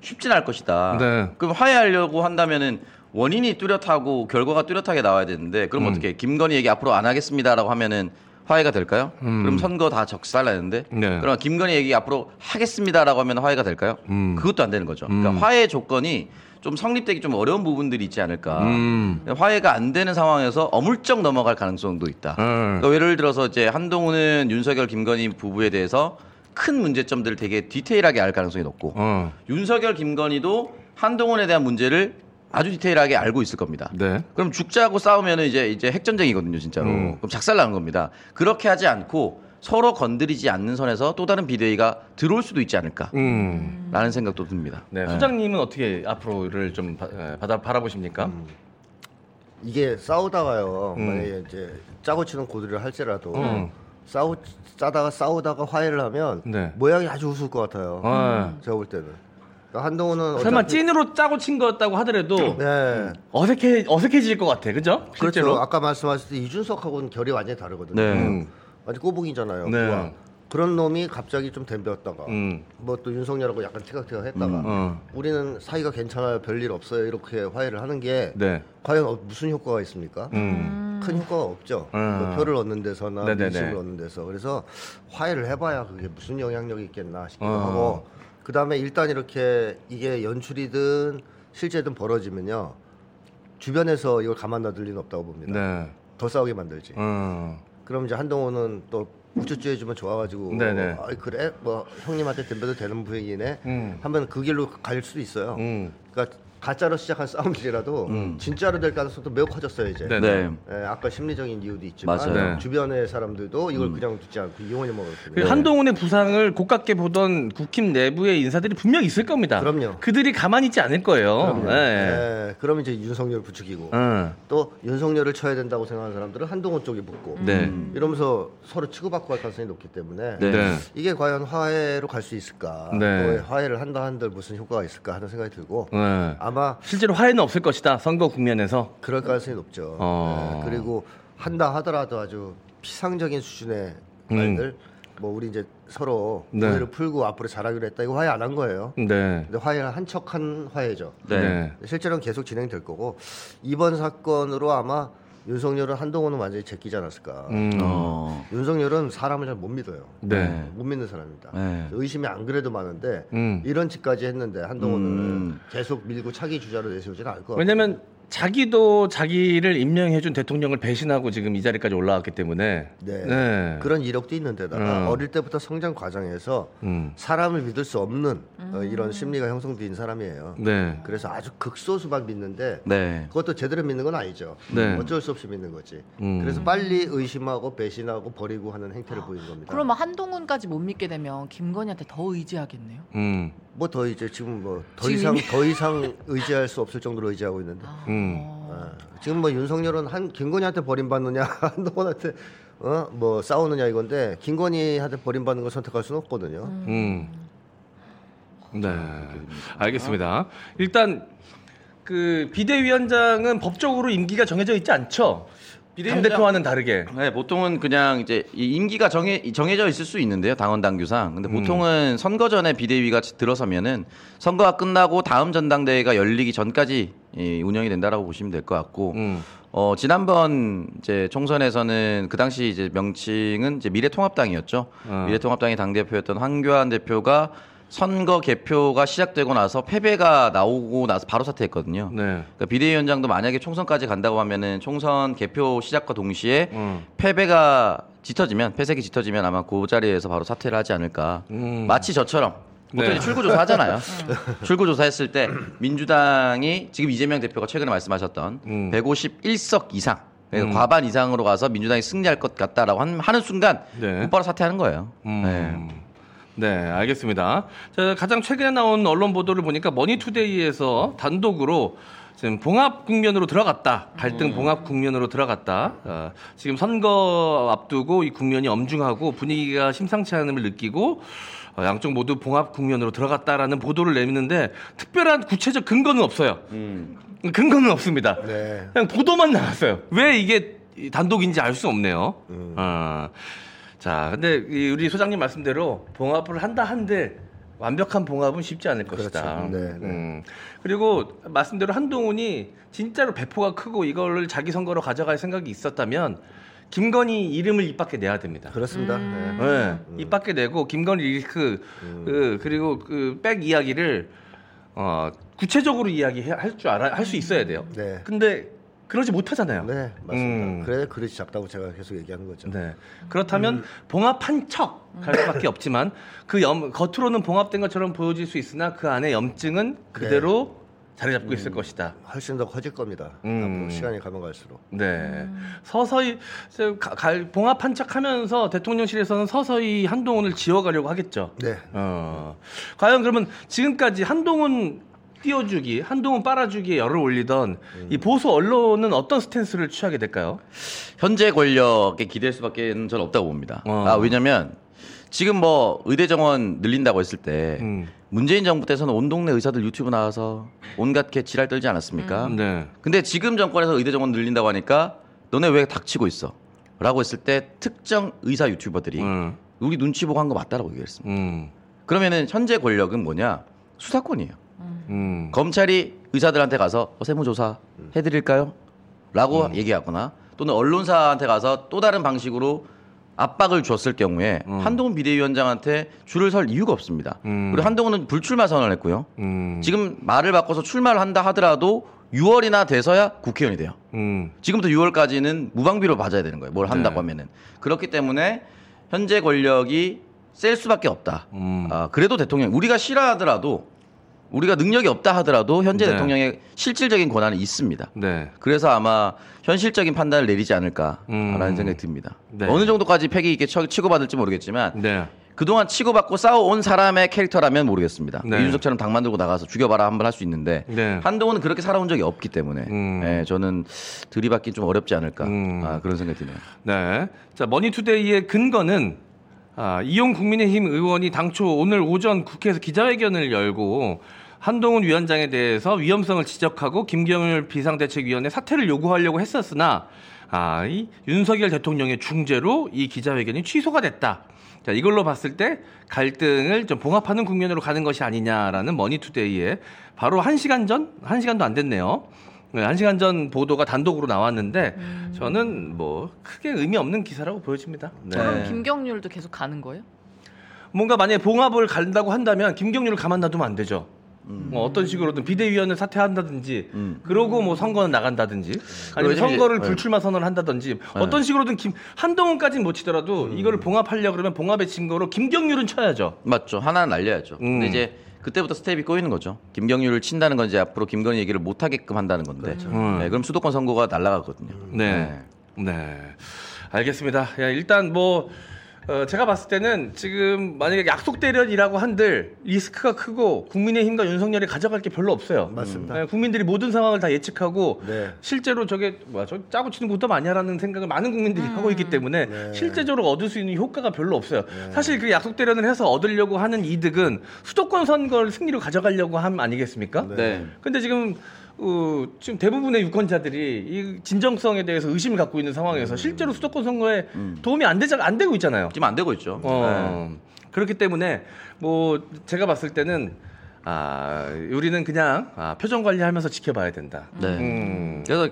[SPEAKER 3] 쉽진 않을 것이다.
[SPEAKER 1] 네.
[SPEAKER 3] 그럼 화해하려고 한다면은 원인이 뚜렷하고 결과가 뚜렷하게 나와야 되는데 그럼
[SPEAKER 1] 음.
[SPEAKER 3] 어떻게 김건희 얘기 앞으로 안 하겠습니다라고 하면은 화해가 될까요? 그럼 선거 다 적살나는데
[SPEAKER 1] 음. 네.
[SPEAKER 3] 그럼 김건희 얘기 앞으로 하겠습니다라고 하면 화해가 될까요?
[SPEAKER 1] 음.
[SPEAKER 3] 그것도 안 되는 거죠. 그러니까 화해 조건이 좀 성립되기 좀 어려운 부분들이 있지 않을까.
[SPEAKER 1] 음.
[SPEAKER 3] 화해가 안 되는 상황에서 어물쩍 넘어갈 가능성도 있다.
[SPEAKER 1] 음.
[SPEAKER 3] 그러니까 예를 들어서 이제 한동훈은 윤석열, 김건희 부부에 대해서 큰 문제점들을 되게 디테일하게 알 가능성이 높고
[SPEAKER 1] 어.
[SPEAKER 3] 윤석열, 김건희도 한동훈에 대한 문제를 아주 디테일하게 알고 있을 겁니다.
[SPEAKER 1] 네.
[SPEAKER 3] 그럼 죽자고 싸우면은 이제 이제 핵전쟁이거든요, 진짜로.
[SPEAKER 1] 음.
[SPEAKER 3] 그럼 작살나는 겁니다. 그렇게 하지 않고 서로 건드리지 않는 선에서 또 다른 비대위가 들어올 수도 있지 않을까라는
[SPEAKER 1] 음.
[SPEAKER 3] 생각도 듭니다.
[SPEAKER 1] 네.
[SPEAKER 3] 네.
[SPEAKER 1] 소장님은 어떻게 앞으로를 좀 받아, 바라보십니까?
[SPEAKER 4] 이게 싸우다가요.
[SPEAKER 1] 음.
[SPEAKER 4] 만약에 이제 짜고 치는 고들을 할지라도
[SPEAKER 1] 음.
[SPEAKER 4] 싸우 짜다가 싸우다가 화해를 하면
[SPEAKER 1] 네.
[SPEAKER 4] 모양이 아주 우스울 것 같아요.
[SPEAKER 1] 어.
[SPEAKER 4] 제가 볼 때는. 그러니까 한동훈은
[SPEAKER 1] 설마
[SPEAKER 4] 어차피-
[SPEAKER 1] 찐으로 짜고 친 거였다고 하더라도
[SPEAKER 4] 네.
[SPEAKER 1] 어색해 어색해질 것 같아, 그죠? 실제로.
[SPEAKER 4] 그렇죠. 아까 말씀하셨을 때 이준석하고는 결이 완전히 다르거든요.
[SPEAKER 3] 네.
[SPEAKER 1] 음.
[SPEAKER 4] 완전 꼬북이잖아요.
[SPEAKER 1] 네.
[SPEAKER 4] 그와. 그런 놈이 갑자기 좀 덤볐다가
[SPEAKER 1] 음.
[SPEAKER 4] 뭐 또 윤석열하고 약간 티격태격 했다가
[SPEAKER 3] 음.
[SPEAKER 1] 어.
[SPEAKER 4] 우리는 사이가 괜찮아요. 별일 없어요. 이렇게 화해를 하는 게
[SPEAKER 1] 네.
[SPEAKER 4] 과연 어- 무슨 효과가 있습니까?
[SPEAKER 1] 음.
[SPEAKER 4] 큰 효과가 없죠.
[SPEAKER 1] 음.
[SPEAKER 4] 뭐 표를 얻는 데서나
[SPEAKER 1] 네네네.
[SPEAKER 4] 민심을 얻는 데서 그래서 화해를 해봐야 그게 무슨 영향력이 있겠나 싶기도
[SPEAKER 1] 어.
[SPEAKER 4] 하고 그 다음에 일단 이렇게 이게 연출이든 실제든 벌어지면요 주변에서 이걸 가만 놔둘 리는 없다고 봅니다.
[SPEAKER 1] 네.
[SPEAKER 4] 더 싸우게 만들지.
[SPEAKER 1] 어.
[SPEAKER 4] 그럼 이제 한동훈은 또 우쭈쭈 해주면 좋아가지고
[SPEAKER 1] 네네.
[SPEAKER 4] 아 그래 뭐 형님한테 덤벼도 되는 부위이네
[SPEAKER 1] 음.
[SPEAKER 4] 하면 그 길로 갈 수도 있어요.
[SPEAKER 1] 음.
[SPEAKER 4] 그러니까 가짜로 시작한 싸움이라도 진짜로 될 가능성도 매우 커졌어요 이제.
[SPEAKER 1] 네.
[SPEAKER 3] 네.
[SPEAKER 4] 예, 아까 심리적인 이유도 있지만
[SPEAKER 3] 맞아요.
[SPEAKER 1] 네.
[SPEAKER 4] 주변의 사람들도 이걸 그냥 두지 않고 이용해 먹을
[SPEAKER 1] 그
[SPEAKER 4] 텐데.
[SPEAKER 1] 한동훈의 부상을 고깝게 보던 국힘 내부의 인사들이 분명 있을 겁니다.
[SPEAKER 4] 그럼요.
[SPEAKER 1] 그들이 가만히 있지 않을 거예요. 예.
[SPEAKER 4] 예, 그럼 이제 윤석열 부추기고
[SPEAKER 1] 응.
[SPEAKER 4] 또 윤석열을 쳐야 된다고 생각하는 사람들은 한동훈 쪽에 붙고
[SPEAKER 1] 네.
[SPEAKER 4] 이러면서 서로 치고받고 할 가능성이 높기 때문에
[SPEAKER 3] 네.
[SPEAKER 1] 네.
[SPEAKER 4] 이게 과연 화해로 갈 수 있을까?
[SPEAKER 1] 네.
[SPEAKER 4] 또 화해를 한다 한들 무슨 효과가 있을까 하는 생각이 들고
[SPEAKER 1] 네.
[SPEAKER 4] 아마
[SPEAKER 1] 실제로 화해는 없을 것이다. 선거 국면에서.
[SPEAKER 4] 그럴 가능성이 높죠.
[SPEAKER 1] 어.
[SPEAKER 4] 네, 그리고 한다 하더라도 아주 피상적인 수준의 말들 뭐 우리 이제 서로
[SPEAKER 1] 음. 네.
[SPEAKER 4] 풀고 앞으로 잘하기로 했다 이거 화해 안 한 거예요.
[SPEAKER 1] 네.
[SPEAKER 4] 근데 화해를 한 척한 화해죠.
[SPEAKER 3] 네.
[SPEAKER 4] 실제로는 계속 진행될 거고 이번 사건으로 아마 윤석열은 한동훈은 완전히 제끼지 않았을까.
[SPEAKER 1] 음.
[SPEAKER 3] 어.
[SPEAKER 4] 윤석열은 사람을 잘 못 믿어요.
[SPEAKER 1] 네.
[SPEAKER 4] 못 믿는 사람입니다.
[SPEAKER 3] 네.
[SPEAKER 4] 의심이 안 그래도 많은데
[SPEAKER 1] 음.
[SPEAKER 4] 이런 짓까지 했는데 한동훈은
[SPEAKER 3] 음.
[SPEAKER 4] 계속 밀고 차기 주자로 내세우지는 않을 것 같아요.
[SPEAKER 1] 왜냐면 자기도 자기를 임명해준 대통령을 배신하고 지금 이 자리까지 올라왔기 때문에.
[SPEAKER 4] 네.
[SPEAKER 1] 네.
[SPEAKER 4] 그런 이력도 있는데다가
[SPEAKER 1] 음.
[SPEAKER 4] 어릴 때부터 성장 과정에서
[SPEAKER 1] 음.
[SPEAKER 4] 사람을 믿을 수 없는 어, 이런 심리가 형성된 사람이에요.
[SPEAKER 1] 네.
[SPEAKER 4] 그래서 아주 극소수만 믿는데
[SPEAKER 3] 네.
[SPEAKER 4] 그것도 제대로 믿는 건 아니죠.
[SPEAKER 1] 네.
[SPEAKER 4] 어쩔 수 없이 믿는 거지.
[SPEAKER 1] 음.
[SPEAKER 4] 그래서 빨리 의심하고 배신하고 버리고 하는 행태를 보이는 겁니다.
[SPEAKER 2] 그러면 한동훈까지 못 믿게 되면 김건희한테 더 의지하겠네요.
[SPEAKER 1] 음.
[SPEAKER 4] 뭐 더 이제 지금 뭐 더 이상 더 이상 의지할 수 없을 정도로 의지하고 있는데
[SPEAKER 1] 음.
[SPEAKER 2] 어.
[SPEAKER 4] 아, 지금 뭐 윤석열은 한 김건희한테 버림받느냐 한동훈한테 어 뭐 싸우느냐 이건데 김건희한테 버림받는 걸 선택할 수는 없거든요.
[SPEAKER 1] 음. 네. 알겠습니다. 일단 그 비대위원장은 법적으로 임기가 정해져 있지 않죠. 당 대표와는 다르게.
[SPEAKER 3] 네, 보통은 그냥 이제 이 임기가 정해 정해져 있을 수 있는데요, 당원 당규상. 근데 보통은 선거 전에 비대위가 들어서면은 선거가 끝나고 다음 전당대회가 열리기 전까지 이 운영이 된다라고 보시면 될 것 같고.
[SPEAKER 1] 음.
[SPEAKER 3] 어, 지난번 이제 총선에서는 그 당시 이제 명칭은 이제 미래통합당이었죠.
[SPEAKER 1] 어.
[SPEAKER 3] 미래통합당의 당 대표였던 황교안 대표가 선거 개표가 시작되고 나서 패배가 나오고 나서 바로 사퇴했거든요.
[SPEAKER 1] 네.
[SPEAKER 3] 그러니까 비대위원장도 만약에 총선까지 간다고 하면은 총선 개표 시작과 동시에
[SPEAKER 1] 음.
[SPEAKER 3] 패배가 짙어지면 패색이 짙어지면 아마 그 자리에서 바로 사퇴를 하지 않을까.
[SPEAKER 1] 음.
[SPEAKER 3] 마치 저처럼 보통
[SPEAKER 1] 네.
[SPEAKER 3] 이제 출구조사 하잖아요. 출구조사 했을 때 민주당이 지금 이재명 대표가 최근에 말씀하셨던
[SPEAKER 1] 음.
[SPEAKER 3] 151석 이상 그러니까
[SPEAKER 1] 음.
[SPEAKER 3] 과반 이상으로 가서 민주당이 승리할 것 같다라고 한- 하는 순간
[SPEAKER 1] 네.
[SPEAKER 3] 곧바로 사퇴하는 거예요.
[SPEAKER 1] 음.
[SPEAKER 3] 네.
[SPEAKER 1] 네, 알겠습니다. 자, 가장 최근에 나온 언론 보도를 보니까 머니투데이에서 단독으로 지금 봉합 국면으로 들어갔다. 갈등 봉합 국면으로 들어갔다. 어, 지금 선거 앞두고 이 국면이 엄중하고 분위기가 심상치 않음을 느끼고 어, 양쪽 모두 봉합 국면으로 들어갔다라는 보도를 내미는데 특별한 구체적 근거는 없어요. 근거는 없습니다.
[SPEAKER 4] 네.
[SPEAKER 1] 그냥 보도만 나왔어요. 왜 이게 이 단독인지 알 수 없네요. 어. 자, 근데 이 우리 소장님 말씀대로 봉합을 한다 한들 완벽한 봉합은 쉽지 않을 것이다.
[SPEAKER 4] 그렇죠. 네, 네.
[SPEAKER 1] 음. 그리고 말씀대로 한동훈이 진짜로 배포가 크고 이걸 자기 선거로 가져갈 생각이 있었다면 김건희 이름을 입 밖에 내야 됩니다.
[SPEAKER 4] 그렇습니다. 네.
[SPEAKER 1] 네, 입 밖에 내고 김건희 리스크 그, 그리고 그 백 이야기를 어, 구체적으로 이야기할 줄 알아 할 수 있어야 돼요.
[SPEAKER 4] 네.
[SPEAKER 1] 근데 그러지 못하잖아요.
[SPEAKER 4] 네, 맞습니다.
[SPEAKER 1] 음.
[SPEAKER 4] 그래 그릇이 작다고 제가 계속 얘기하는 거죠.
[SPEAKER 1] 네. 그렇다면 봉합한 척 할 수밖에 없지만 그 염, 겉으로는 봉합된 것처럼 보여질 수 있으나 그 안에 염증은 그대로 자리 잡고 있을 것이다.
[SPEAKER 4] 훨씬 더 커질 겁니다.
[SPEAKER 1] 음.
[SPEAKER 4] 앞으로 시간이 가면 갈수록.
[SPEAKER 1] 네. 서서히 저 가- 갈- 봉합한 척 하면서 대통령실에서는 서서히 한동훈을 지워가려고 하겠죠.
[SPEAKER 4] 네.
[SPEAKER 1] 어. 과연 그러면 지금까지 한동훈 띄워주기, 한동훈 빨아주기에 열을 올리던 이 보수 언론은 어떤 스탠스를 취하게 될까요?
[SPEAKER 3] 현재 권력에 기댈 수밖에 는 없다고 봅니다.
[SPEAKER 1] 어.
[SPEAKER 3] 아, 왜냐면 지금 뭐 의대 정원 늘린다고 했을 때
[SPEAKER 1] 음.
[SPEAKER 3] 문재인 정부 때서는 온 동네 의사들 유튜브 나와서 온갖 개 지랄 떨지 않았습니까?
[SPEAKER 1] 네.
[SPEAKER 3] 근데 지금 정권에서 의대 정원 늘린다고 하니까 너네 왜 닥치고 있어? 라고 했을 때 특정 의사 유튜버들이
[SPEAKER 1] 음.
[SPEAKER 3] 우리 눈치 보고 한 거 맞다라고 얘기했습니다.
[SPEAKER 1] 음.
[SPEAKER 3] 그러면은 현재 권력은 뭐냐? 수사권이에요.
[SPEAKER 1] 음.
[SPEAKER 3] 검찰이 의사들한테 가서 어, 세무조사 해드릴까요? 라고
[SPEAKER 1] 음.
[SPEAKER 3] 얘기하거나 또는 언론사한테 가서 또 다른 방식으로 압박을 줬을 경우에
[SPEAKER 1] 음.
[SPEAKER 3] 한동훈 비대위원장한테 줄을 설 이유가 없습니다.
[SPEAKER 1] 음.
[SPEAKER 3] 그리고 한동훈은 불출마 선언을 했고요.
[SPEAKER 1] 음.
[SPEAKER 3] 지금 말을 바꿔서 출마를 한다 하더라도 6월이나 돼서야 국회의원이 돼요.
[SPEAKER 1] 음.
[SPEAKER 3] 지금부터 6월까지는 무방비로 맞아야 되는 거예요. 뭘 한다고
[SPEAKER 1] 네.
[SPEAKER 3] 하면은. 그렇기 때문에 현재 권력이 셀 수밖에 없다.
[SPEAKER 1] 음.
[SPEAKER 3] 아, 그래도 대통령 우리가 싫어하더라도 우리가 능력이 없다 하더라도 현재
[SPEAKER 1] 네.
[SPEAKER 3] 대통령의 실질적인 권한은 있습니다.
[SPEAKER 1] 네.
[SPEAKER 3] 그래서 아마 현실적인 판단을 내리지 않을까라는
[SPEAKER 1] 음.
[SPEAKER 3] 생각이 듭니다.
[SPEAKER 1] 네.
[SPEAKER 3] 어느 정도까지 팩이 있게 쳐- 치고받을지 모르겠지만
[SPEAKER 1] 네.
[SPEAKER 3] 그동안 치고받고 싸워온 사람의 캐릭터라면 모르겠습니다.
[SPEAKER 1] 네.
[SPEAKER 3] 이준석처럼 당 만들고 나가서 죽여봐라 한번 할 수 있는데
[SPEAKER 1] 네.
[SPEAKER 3] 한동훈은 그렇게 살아온 적이 없기 때문에
[SPEAKER 1] 음.
[SPEAKER 3] 예, 저는 들이받기 좀 어렵지 않을까
[SPEAKER 1] 음.
[SPEAKER 3] 아, 그런 생각이 드네요.
[SPEAKER 1] 네. 자, 머니투데이의 근거는 아, 이용 국민의힘 의원이 당초 오늘 오전 국회에서 기자회견을 열고 한동훈 위원장에 대해서 위험성을 지적하고 김경일 비상대책위원회 사퇴를 요구하려고 했었으나 아, 이 윤석열 대통령의 중재로 이 기자회견이 취소가 됐다. 자, 이걸로 봤을 때 갈등을 좀 봉합하는 국면으로 가는 것이 아니냐라는 머니투데이에 바로 한시간 전, 한시간도안 됐네요. 네, 한 시간 전 보도가 단독으로 나왔는데 저는 뭐 크게 의미 없는 기사라고 보여집니다. 네.
[SPEAKER 2] 그럼 김경률도 계속 가는 거예요?
[SPEAKER 1] 뭔가 만약에 봉합을 간다고 한다면 김경률을 가만 놔두면 안 되죠. 뭐 어떤 식으로든 비대위원을 사퇴한다든지
[SPEAKER 3] 음.
[SPEAKER 1] 그러고 뭐 선거는 나간다든지 아니면
[SPEAKER 3] 이제-
[SPEAKER 1] 선거를
[SPEAKER 3] 네.
[SPEAKER 1] 불출마 선언을 한다든지 어떤 식으로든 김 한동훈까지는 못 치더라도 이거를 봉합하려 그러면 봉합의 증거로 김경률은 쳐야죠.
[SPEAKER 3] 맞죠. 하나는 날려야죠.
[SPEAKER 1] 음.
[SPEAKER 3] 근데 이제 그때부터 스텝이 꼬이는 거죠. 김경률을 친다는 건 이제 앞으로 김건희 얘기를 못 하게끔 한다는 건데.
[SPEAKER 1] 음.
[SPEAKER 3] 네, 그럼 수도권 선거가 날아가거든요.
[SPEAKER 1] 네. 네. 알겠습니다. 야, 일단 뭐, 어, 제가 봤을 때는 지금 만약에 약속 대련이라고 한들 리스크가 크고 국민의힘과 윤석열이 가져갈 게 별로 없어요.
[SPEAKER 4] 맞습니다.
[SPEAKER 1] 네, 국민들이 모든 상황을 다 예측하고
[SPEAKER 4] 네.
[SPEAKER 1] 실제로 저게 뭐야 저 짜고 치는 것도 아니야라는 생각을 많은 국민들이 하고 있기 때문에
[SPEAKER 4] 네.
[SPEAKER 1] 실제적으로 얻을 수 있는 효과가 별로 없어요. 사실 그 약속 대련을 해서 얻으려고 하는 이득은 수도권 선거를 승리로 가져가려고 함 아니겠습니까?
[SPEAKER 3] 네.
[SPEAKER 1] 근데 지금 어, 지금 대부분의 유권자들이 이 진정성에 대해서 의심을 갖고 있는 상황에서 실제로 수도권 선거에 도움이 안 되자 안 되고 있잖아요.
[SPEAKER 3] 지금 안 되고 있죠. 네.
[SPEAKER 1] 어, 그렇기 때문에 뭐 제가 봤을 때는 아 우리는 그냥 아, 표정 관리하면서 지켜봐야 된다.
[SPEAKER 3] 네.
[SPEAKER 1] 음.
[SPEAKER 3] 그래서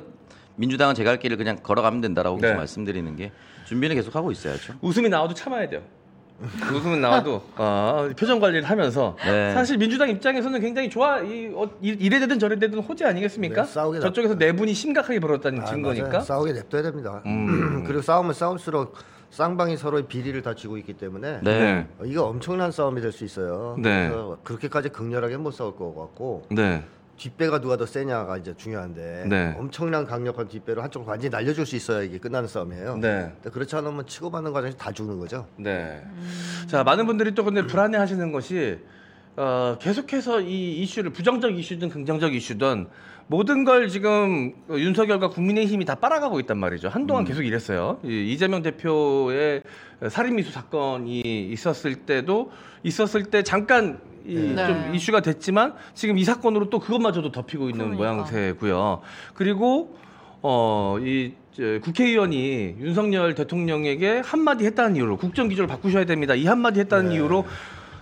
[SPEAKER 3] 민주당은 제갈 길을 그냥 걸어가면 된다라고
[SPEAKER 1] 네.
[SPEAKER 3] 말씀드리는 게 준비는 계속 하고 있어야죠.
[SPEAKER 1] 웃음이 나와도 참아야 돼요. 웃음은 나와도 어, 표정 관리를 하면서
[SPEAKER 3] 네.
[SPEAKER 1] 사실 민주당 입장에서는 굉장히 좋아 이, 어, 이- 이래 되든 저래 되든 호재 아니겠습니까?
[SPEAKER 4] 네, 싸우게
[SPEAKER 1] 저쪽에서 내분이 심각하게 벌어졌다는
[SPEAKER 4] 아,
[SPEAKER 1] 증거니까.
[SPEAKER 4] 맞아요. 싸우게 냅둬야 됩니다.
[SPEAKER 1] 음.
[SPEAKER 4] 그리고 싸우면 싸울수록 쌍방이 서로의 비리를 다 지고 있기 때문에
[SPEAKER 3] 네.
[SPEAKER 4] 어, 이거 엄청난 싸움이 될 수 있어요.
[SPEAKER 1] 네.
[SPEAKER 4] 그래서 그렇게까지 극렬하게 못 싸울 것 같고
[SPEAKER 1] 네.
[SPEAKER 4] 뒷배가 누가 더 세냐가 이제 중요한데
[SPEAKER 1] 네.
[SPEAKER 4] 엄청난 강력한 뒷배로 한쪽 완전히 날려줄 수 있어야 이게 끝나는 싸움이에요.
[SPEAKER 1] 네.
[SPEAKER 4] 그렇지 않으면 치고받는 과정에서 다 죽는 거죠.
[SPEAKER 1] 네. 자, 많은 분들이 또 근데 불안해 하시는 것이, 어, 계속해서 이 이슈를 부정적 이슈든 긍정적 이슈든 모든 걸 지금 윤석열과 국민의힘이 다 빨아가고 있단 말이죠. 한동안 계속 이랬어요. 이 이재명 대표의 살인미수 사건이 있었을 때도 있었을 때 잠깐 이
[SPEAKER 2] 네.
[SPEAKER 1] 좀 이슈가 됐지만 지금 이 사건으로 또 그것마저도 덮이고 있는
[SPEAKER 2] 그러니까.
[SPEAKER 1] 모양새고요. 그리고 어, 이 저, 국회의원이 윤석열 대통령에게 한마디 했다는 이유로 국정 기조를 바꾸셔야 됩니다. 이 한마디 했다는 이유로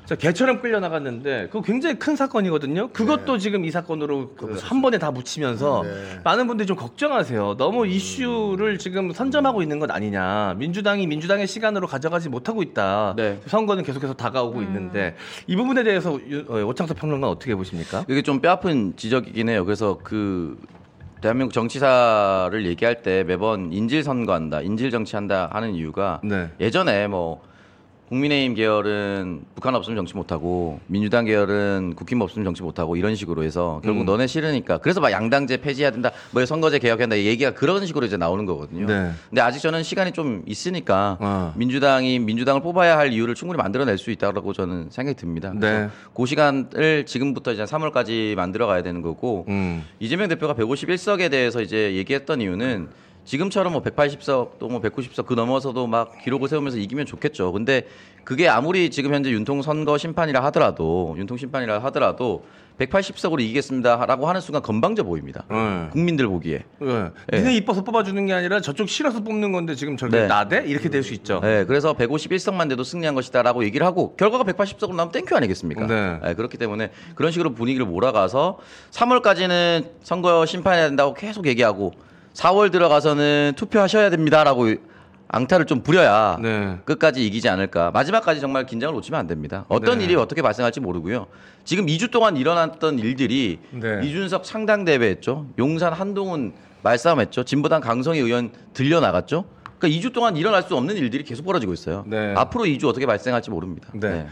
[SPEAKER 1] 자, 개처럼 끌려 나갔는데 그거 굉장히 큰 사건이거든요. 그것도 지금 이 사건으로 그 한 번에 다 묻히면서
[SPEAKER 4] 네.
[SPEAKER 1] 많은 분들이 좀 걱정하세요. 너무 이슈를 지금 선점하고 있는 것 아니냐. 민주당이 민주당의 시간으로 가져가지 못하고 있다.
[SPEAKER 3] 네.
[SPEAKER 1] 선거는 계속해서 다가오고 있는데 이 부분에 대해서 유- 어, 오창석 평론가 어떻게 보십니까?
[SPEAKER 3] 이게 좀 뼈아픈 지적이긴 해요. 그래서 그 대한민국 정치사를 얘기할 때 매번 인질 선거한다, 인질 정치한다 하는 이유가
[SPEAKER 1] 네.
[SPEAKER 3] 예전에 뭐 국민의힘 계열은 북한 없으면 정치 못하고 민주당 계열은 국힘 없으면 정치 못하고 이런 식으로 해서 결국
[SPEAKER 1] 음.
[SPEAKER 3] 너네 싫으니까 그래서 막 양당제 폐지해야 된다 뭐 선거제 개혁해야 된다 얘기가 그런 식으로 이제 나오는 거거든요.
[SPEAKER 1] 네.
[SPEAKER 3] 근데 아직 저는 시간이 좀 있으니까
[SPEAKER 1] 아.
[SPEAKER 3] 민주당이 민주당을 뽑아야 할 이유를 충분히 만들어낼 수 있다고 저는 생각이 듭니다.
[SPEAKER 1] 네.
[SPEAKER 3] 그 시간을 지금부터 이제 3월까지 만들어 가야 되는 거고
[SPEAKER 1] 음.
[SPEAKER 3] 이재명 대표가 151석에 대해서 이제 얘기했던 이유는 지금처럼 뭐 180석 또 뭐 190석 그 넘어서도 막 기록을 세우면서 이기면 좋겠죠. 근데 그게 아무리 지금 현재 윤통 선거 심판이라 하더라도 윤통 심판이라 하더라도 180석으로 이기겠습니다라고 하는 순간 건방져 보입니다.
[SPEAKER 1] 네.
[SPEAKER 3] 국민들 보기에.
[SPEAKER 1] 네.
[SPEAKER 3] 네.
[SPEAKER 1] 니네 이뻐서 뽑아주는 게 아니라 저쪽 싫어서 뽑는 건데 지금 저게
[SPEAKER 3] 네.
[SPEAKER 1] 나대? 이렇게 될 수 있죠.
[SPEAKER 3] 네, 그래서 151석만 돼도 승리한 것이다라고 얘기를 하고 결과가 180석으로 나오면 thank you 아니겠습니까?
[SPEAKER 1] 네.
[SPEAKER 3] 그렇기 때문에 그런 식으로 분위기를 몰아가서 3월까지는 선거 심판해야 된다고 계속 얘기하고 4월 들어가서는 투표하셔야 됩니다라고 앙탈을 좀 부려야
[SPEAKER 1] 네.
[SPEAKER 3] 끝까지 이기지 않을까. 마지막까지 정말 긴장을 놓치면 안 됩니다. 어떤
[SPEAKER 1] 네.
[SPEAKER 3] 일이 어떻게 발생할지 모르고요. 지금 2주 동안 일어났던 일들이
[SPEAKER 1] 네.
[SPEAKER 3] 이준석 창당 대회했죠. 용산 한동훈 말싸움했죠. 진보당 강성희 의원 들려 나갔죠. 그러니까 2주 동안 일어날 수 없는 일들이 계속 벌어지고 있어요.
[SPEAKER 1] 네.
[SPEAKER 3] 앞으로 2주 어떻게 발생할지 모릅니다.
[SPEAKER 1] 네.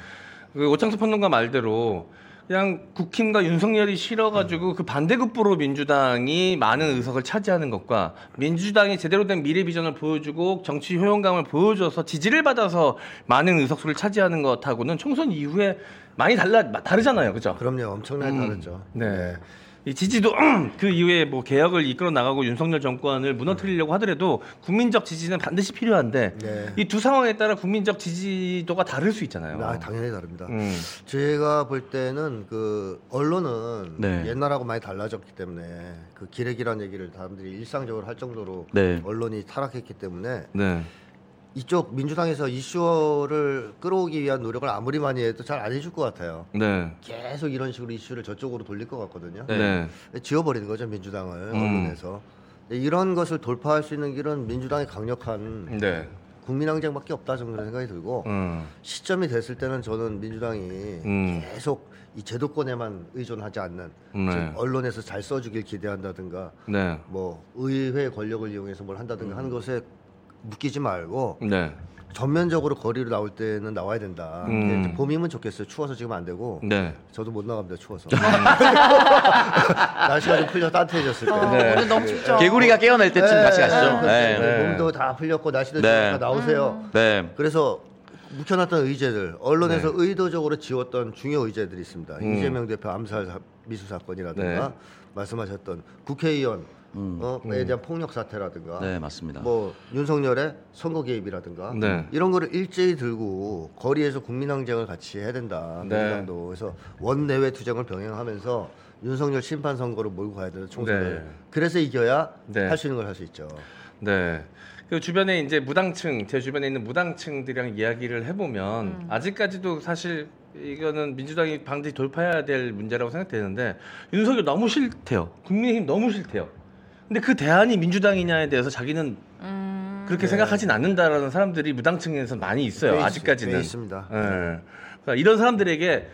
[SPEAKER 1] 그 오창석 평론가 말대로 그냥 국힘과 윤석열이 싫어가지고 그 반대급부로 민주당이 많은 의석을 차지하는 것과 민주당이 제대로 된 미래 비전을 보여주고 정치 효용감을 보여줘서 지지를 받아서 많은 의석수를 차지하는 것하고는 총선 이후에 많이 달라 다르잖아요, 그죠?
[SPEAKER 4] 그럼요, 엄청나게 다르죠.
[SPEAKER 1] 네. 이 지지도 그 이후에 뭐 개혁을 이끌어 나가고 윤석열 정권을 무너뜨리려고 하더라도 국민적 지지는 반드시 필요한데
[SPEAKER 4] 네.
[SPEAKER 1] 이두 상황에 따라 국민적 지지도가 다를 수 있잖아요.
[SPEAKER 4] 아, 당연히 다릅니다.
[SPEAKER 1] 음.
[SPEAKER 4] 제가 볼 때는 그 언론은
[SPEAKER 3] 네.
[SPEAKER 4] 옛날하고 많이 달라졌기 때문에 그 기레기란 얘기를 사람들이 일상적으로 할 정도로
[SPEAKER 3] 네.
[SPEAKER 4] 언론이 타락했기 때문에
[SPEAKER 1] 네.
[SPEAKER 4] 이쪽 민주당에서 이슈를 끌어오기 위한 노력을 아무리 많이 해도 잘 안 해줄 것 같아요.
[SPEAKER 1] 네.
[SPEAKER 4] 계속 이런 식으로 이슈를 저쪽으로 돌릴 것 같거든요.
[SPEAKER 1] 네.
[SPEAKER 4] 지워버리는 거죠 민주당을
[SPEAKER 1] 음.
[SPEAKER 4] 언론에서 이런 것을 돌파할 수 있는 길은 민주당의 강력한
[SPEAKER 1] 네.
[SPEAKER 4] 국민항쟁밖에 없다 그런 생각이 들고
[SPEAKER 1] 음.
[SPEAKER 4] 시점이 됐을 때는 저는 민주당이
[SPEAKER 1] 음.
[SPEAKER 4] 계속 이 제도권에만 의존하지 않는
[SPEAKER 1] 네.
[SPEAKER 4] 즉 언론에서 잘 써주길 기대한다든가
[SPEAKER 1] 네.
[SPEAKER 4] 뭐 의회 권력을 이용해서 뭘 한다든가 하는 것에 묶이지 말고
[SPEAKER 1] 네.
[SPEAKER 4] 전면적으로 거리로 나올 때는 나와야 된다.
[SPEAKER 1] 음.
[SPEAKER 4] 근데 이제 봄이면 좋겠어요. 추워서 지금 안 되고
[SPEAKER 1] 네.
[SPEAKER 4] 저도 못 나갑니다. 추워서 날씨가 좀 풀려 따뜻해졌을 때.
[SPEAKER 2] 어,
[SPEAKER 1] 네.
[SPEAKER 2] 오늘 너무 춥죠.
[SPEAKER 3] 개구리가 깨어날 때쯤 같이 가시죠.
[SPEAKER 4] 그렇죠.
[SPEAKER 3] 네.
[SPEAKER 1] 네.
[SPEAKER 4] 몸도 다 풀렸고 날씨도
[SPEAKER 3] 네.
[SPEAKER 4] 좋으니까 나오세요.
[SPEAKER 3] 네.
[SPEAKER 4] 그래서 묵혀놨던 의제들 언론에서
[SPEAKER 1] 네.
[SPEAKER 4] 의도적으로 지웠던 중요 의제들이 있습니다.
[SPEAKER 1] 음.
[SPEAKER 4] 이재명 대표 암살 사- 미수 사건이라든가
[SPEAKER 1] 네.
[SPEAKER 4] 말씀하셨던 국회의원
[SPEAKER 3] 음.
[SPEAKER 4] 어,에 대한 폭력 사태라든가
[SPEAKER 3] 네, 맞습니다.
[SPEAKER 4] 뭐 윤석열의 선거 개입이라든가
[SPEAKER 1] 네.
[SPEAKER 4] 이런 거를 일제히 들고 거리에서 국민항쟁을 같이 해야 된다.
[SPEAKER 1] 네.
[SPEAKER 4] 민주당도 그래서 원내외 투쟁을 병행하면서 윤석열 심판 선거를 몰고 가야 되는 총선을
[SPEAKER 1] 네.
[SPEAKER 4] 그래서 이겨야
[SPEAKER 1] 네.
[SPEAKER 4] 할 수 있는 걸 할 수 있죠.
[SPEAKER 1] 네. 그 주변에 이제 무당층, 제 주변에 있는 무당층들이랑 이야기를 해보면 아직까지도 사실 이거는 민주당이 반드시 돌파해야 될 문제라고 생각되는데 윤석열 너무 싫대요. 국민의힘 너무 싫대요. 근데 그 대안이 민주당이냐에 대해서 자기는
[SPEAKER 2] 음,
[SPEAKER 1] 그렇게 생각하진 않는다라는 사람들이 무당층에서 많이 있어요.
[SPEAKER 4] 꽤 있-
[SPEAKER 1] 아직까지는.
[SPEAKER 4] 꽤 있습니다.
[SPEAKER 1] 예. 그러니까 이런 사람들에게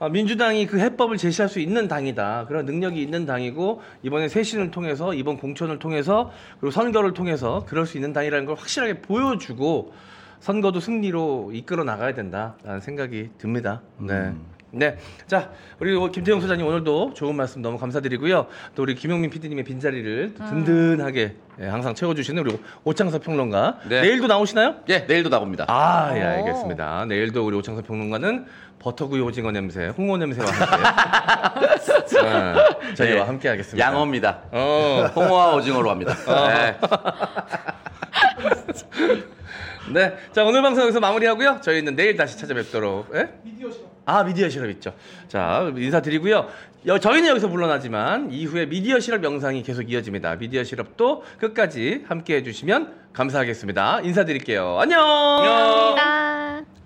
[SPEAKER 1] 아, 민주당이 그 해법을 제시할 수 있는 당이다. 그런 능력이 있는 당이고 이번에 쇄신을 통해서 이번 공천을 통해서 그리고 선거를 통해서 그럴 수 있는 당이라는 걸 확실하게 보여주고 선거도 승리로 이끌어 나가야 된다라는 생각이 듭니다. 네. 네. 자, 우리 김태용 소장님 오늘도 좋은 말씀 너무 감사드리고요. 또 우리 김용민 PD님의 빈자리를 든든하게 예, 항상 채워주시는 우리 오창석 평론가.
[SPEAKER 3] 네.
[SPEAKER 1] 내일도 나오시나요?
[SPEAKER 3] 예, 내일도 나옵니다.
[SPEAKER 1] 아, 예,
[SPEAKER 2] 오.
[SPEAKER 1] 알겠습니다. 내일도 우리 오창석 평론가는 버터구이 오징어 냄새, 홍어 냄새와 함께 네, 저희와
[SPEAKER 3] 네.
[SPEAKER 1] 함께 하겠습니다.
[SPEAKER 3] 양어입니다.
[SPEAKER 1] 어,
[SPEAKER 3] 홍어와 오징어로 합니다. 네.
[SPEAKER 1] 네. 자, 오늘 방송 여기서 마무리하고요. 저희는 내일 다시 찾아뵙도록. 예? 미디어 실업. 아, 미디어 실업 있죠. 자, 인사드리고요. 여- 저희는 여기서 물러나지만 이후에 미디어 실업 영상이 계속 이어집니다. 미디어 실업도 끝까지 함께 해 주시면 감사하겠습니다. 인사드릴게요. 안녕!
[SPEAKER 2] 감사합니다.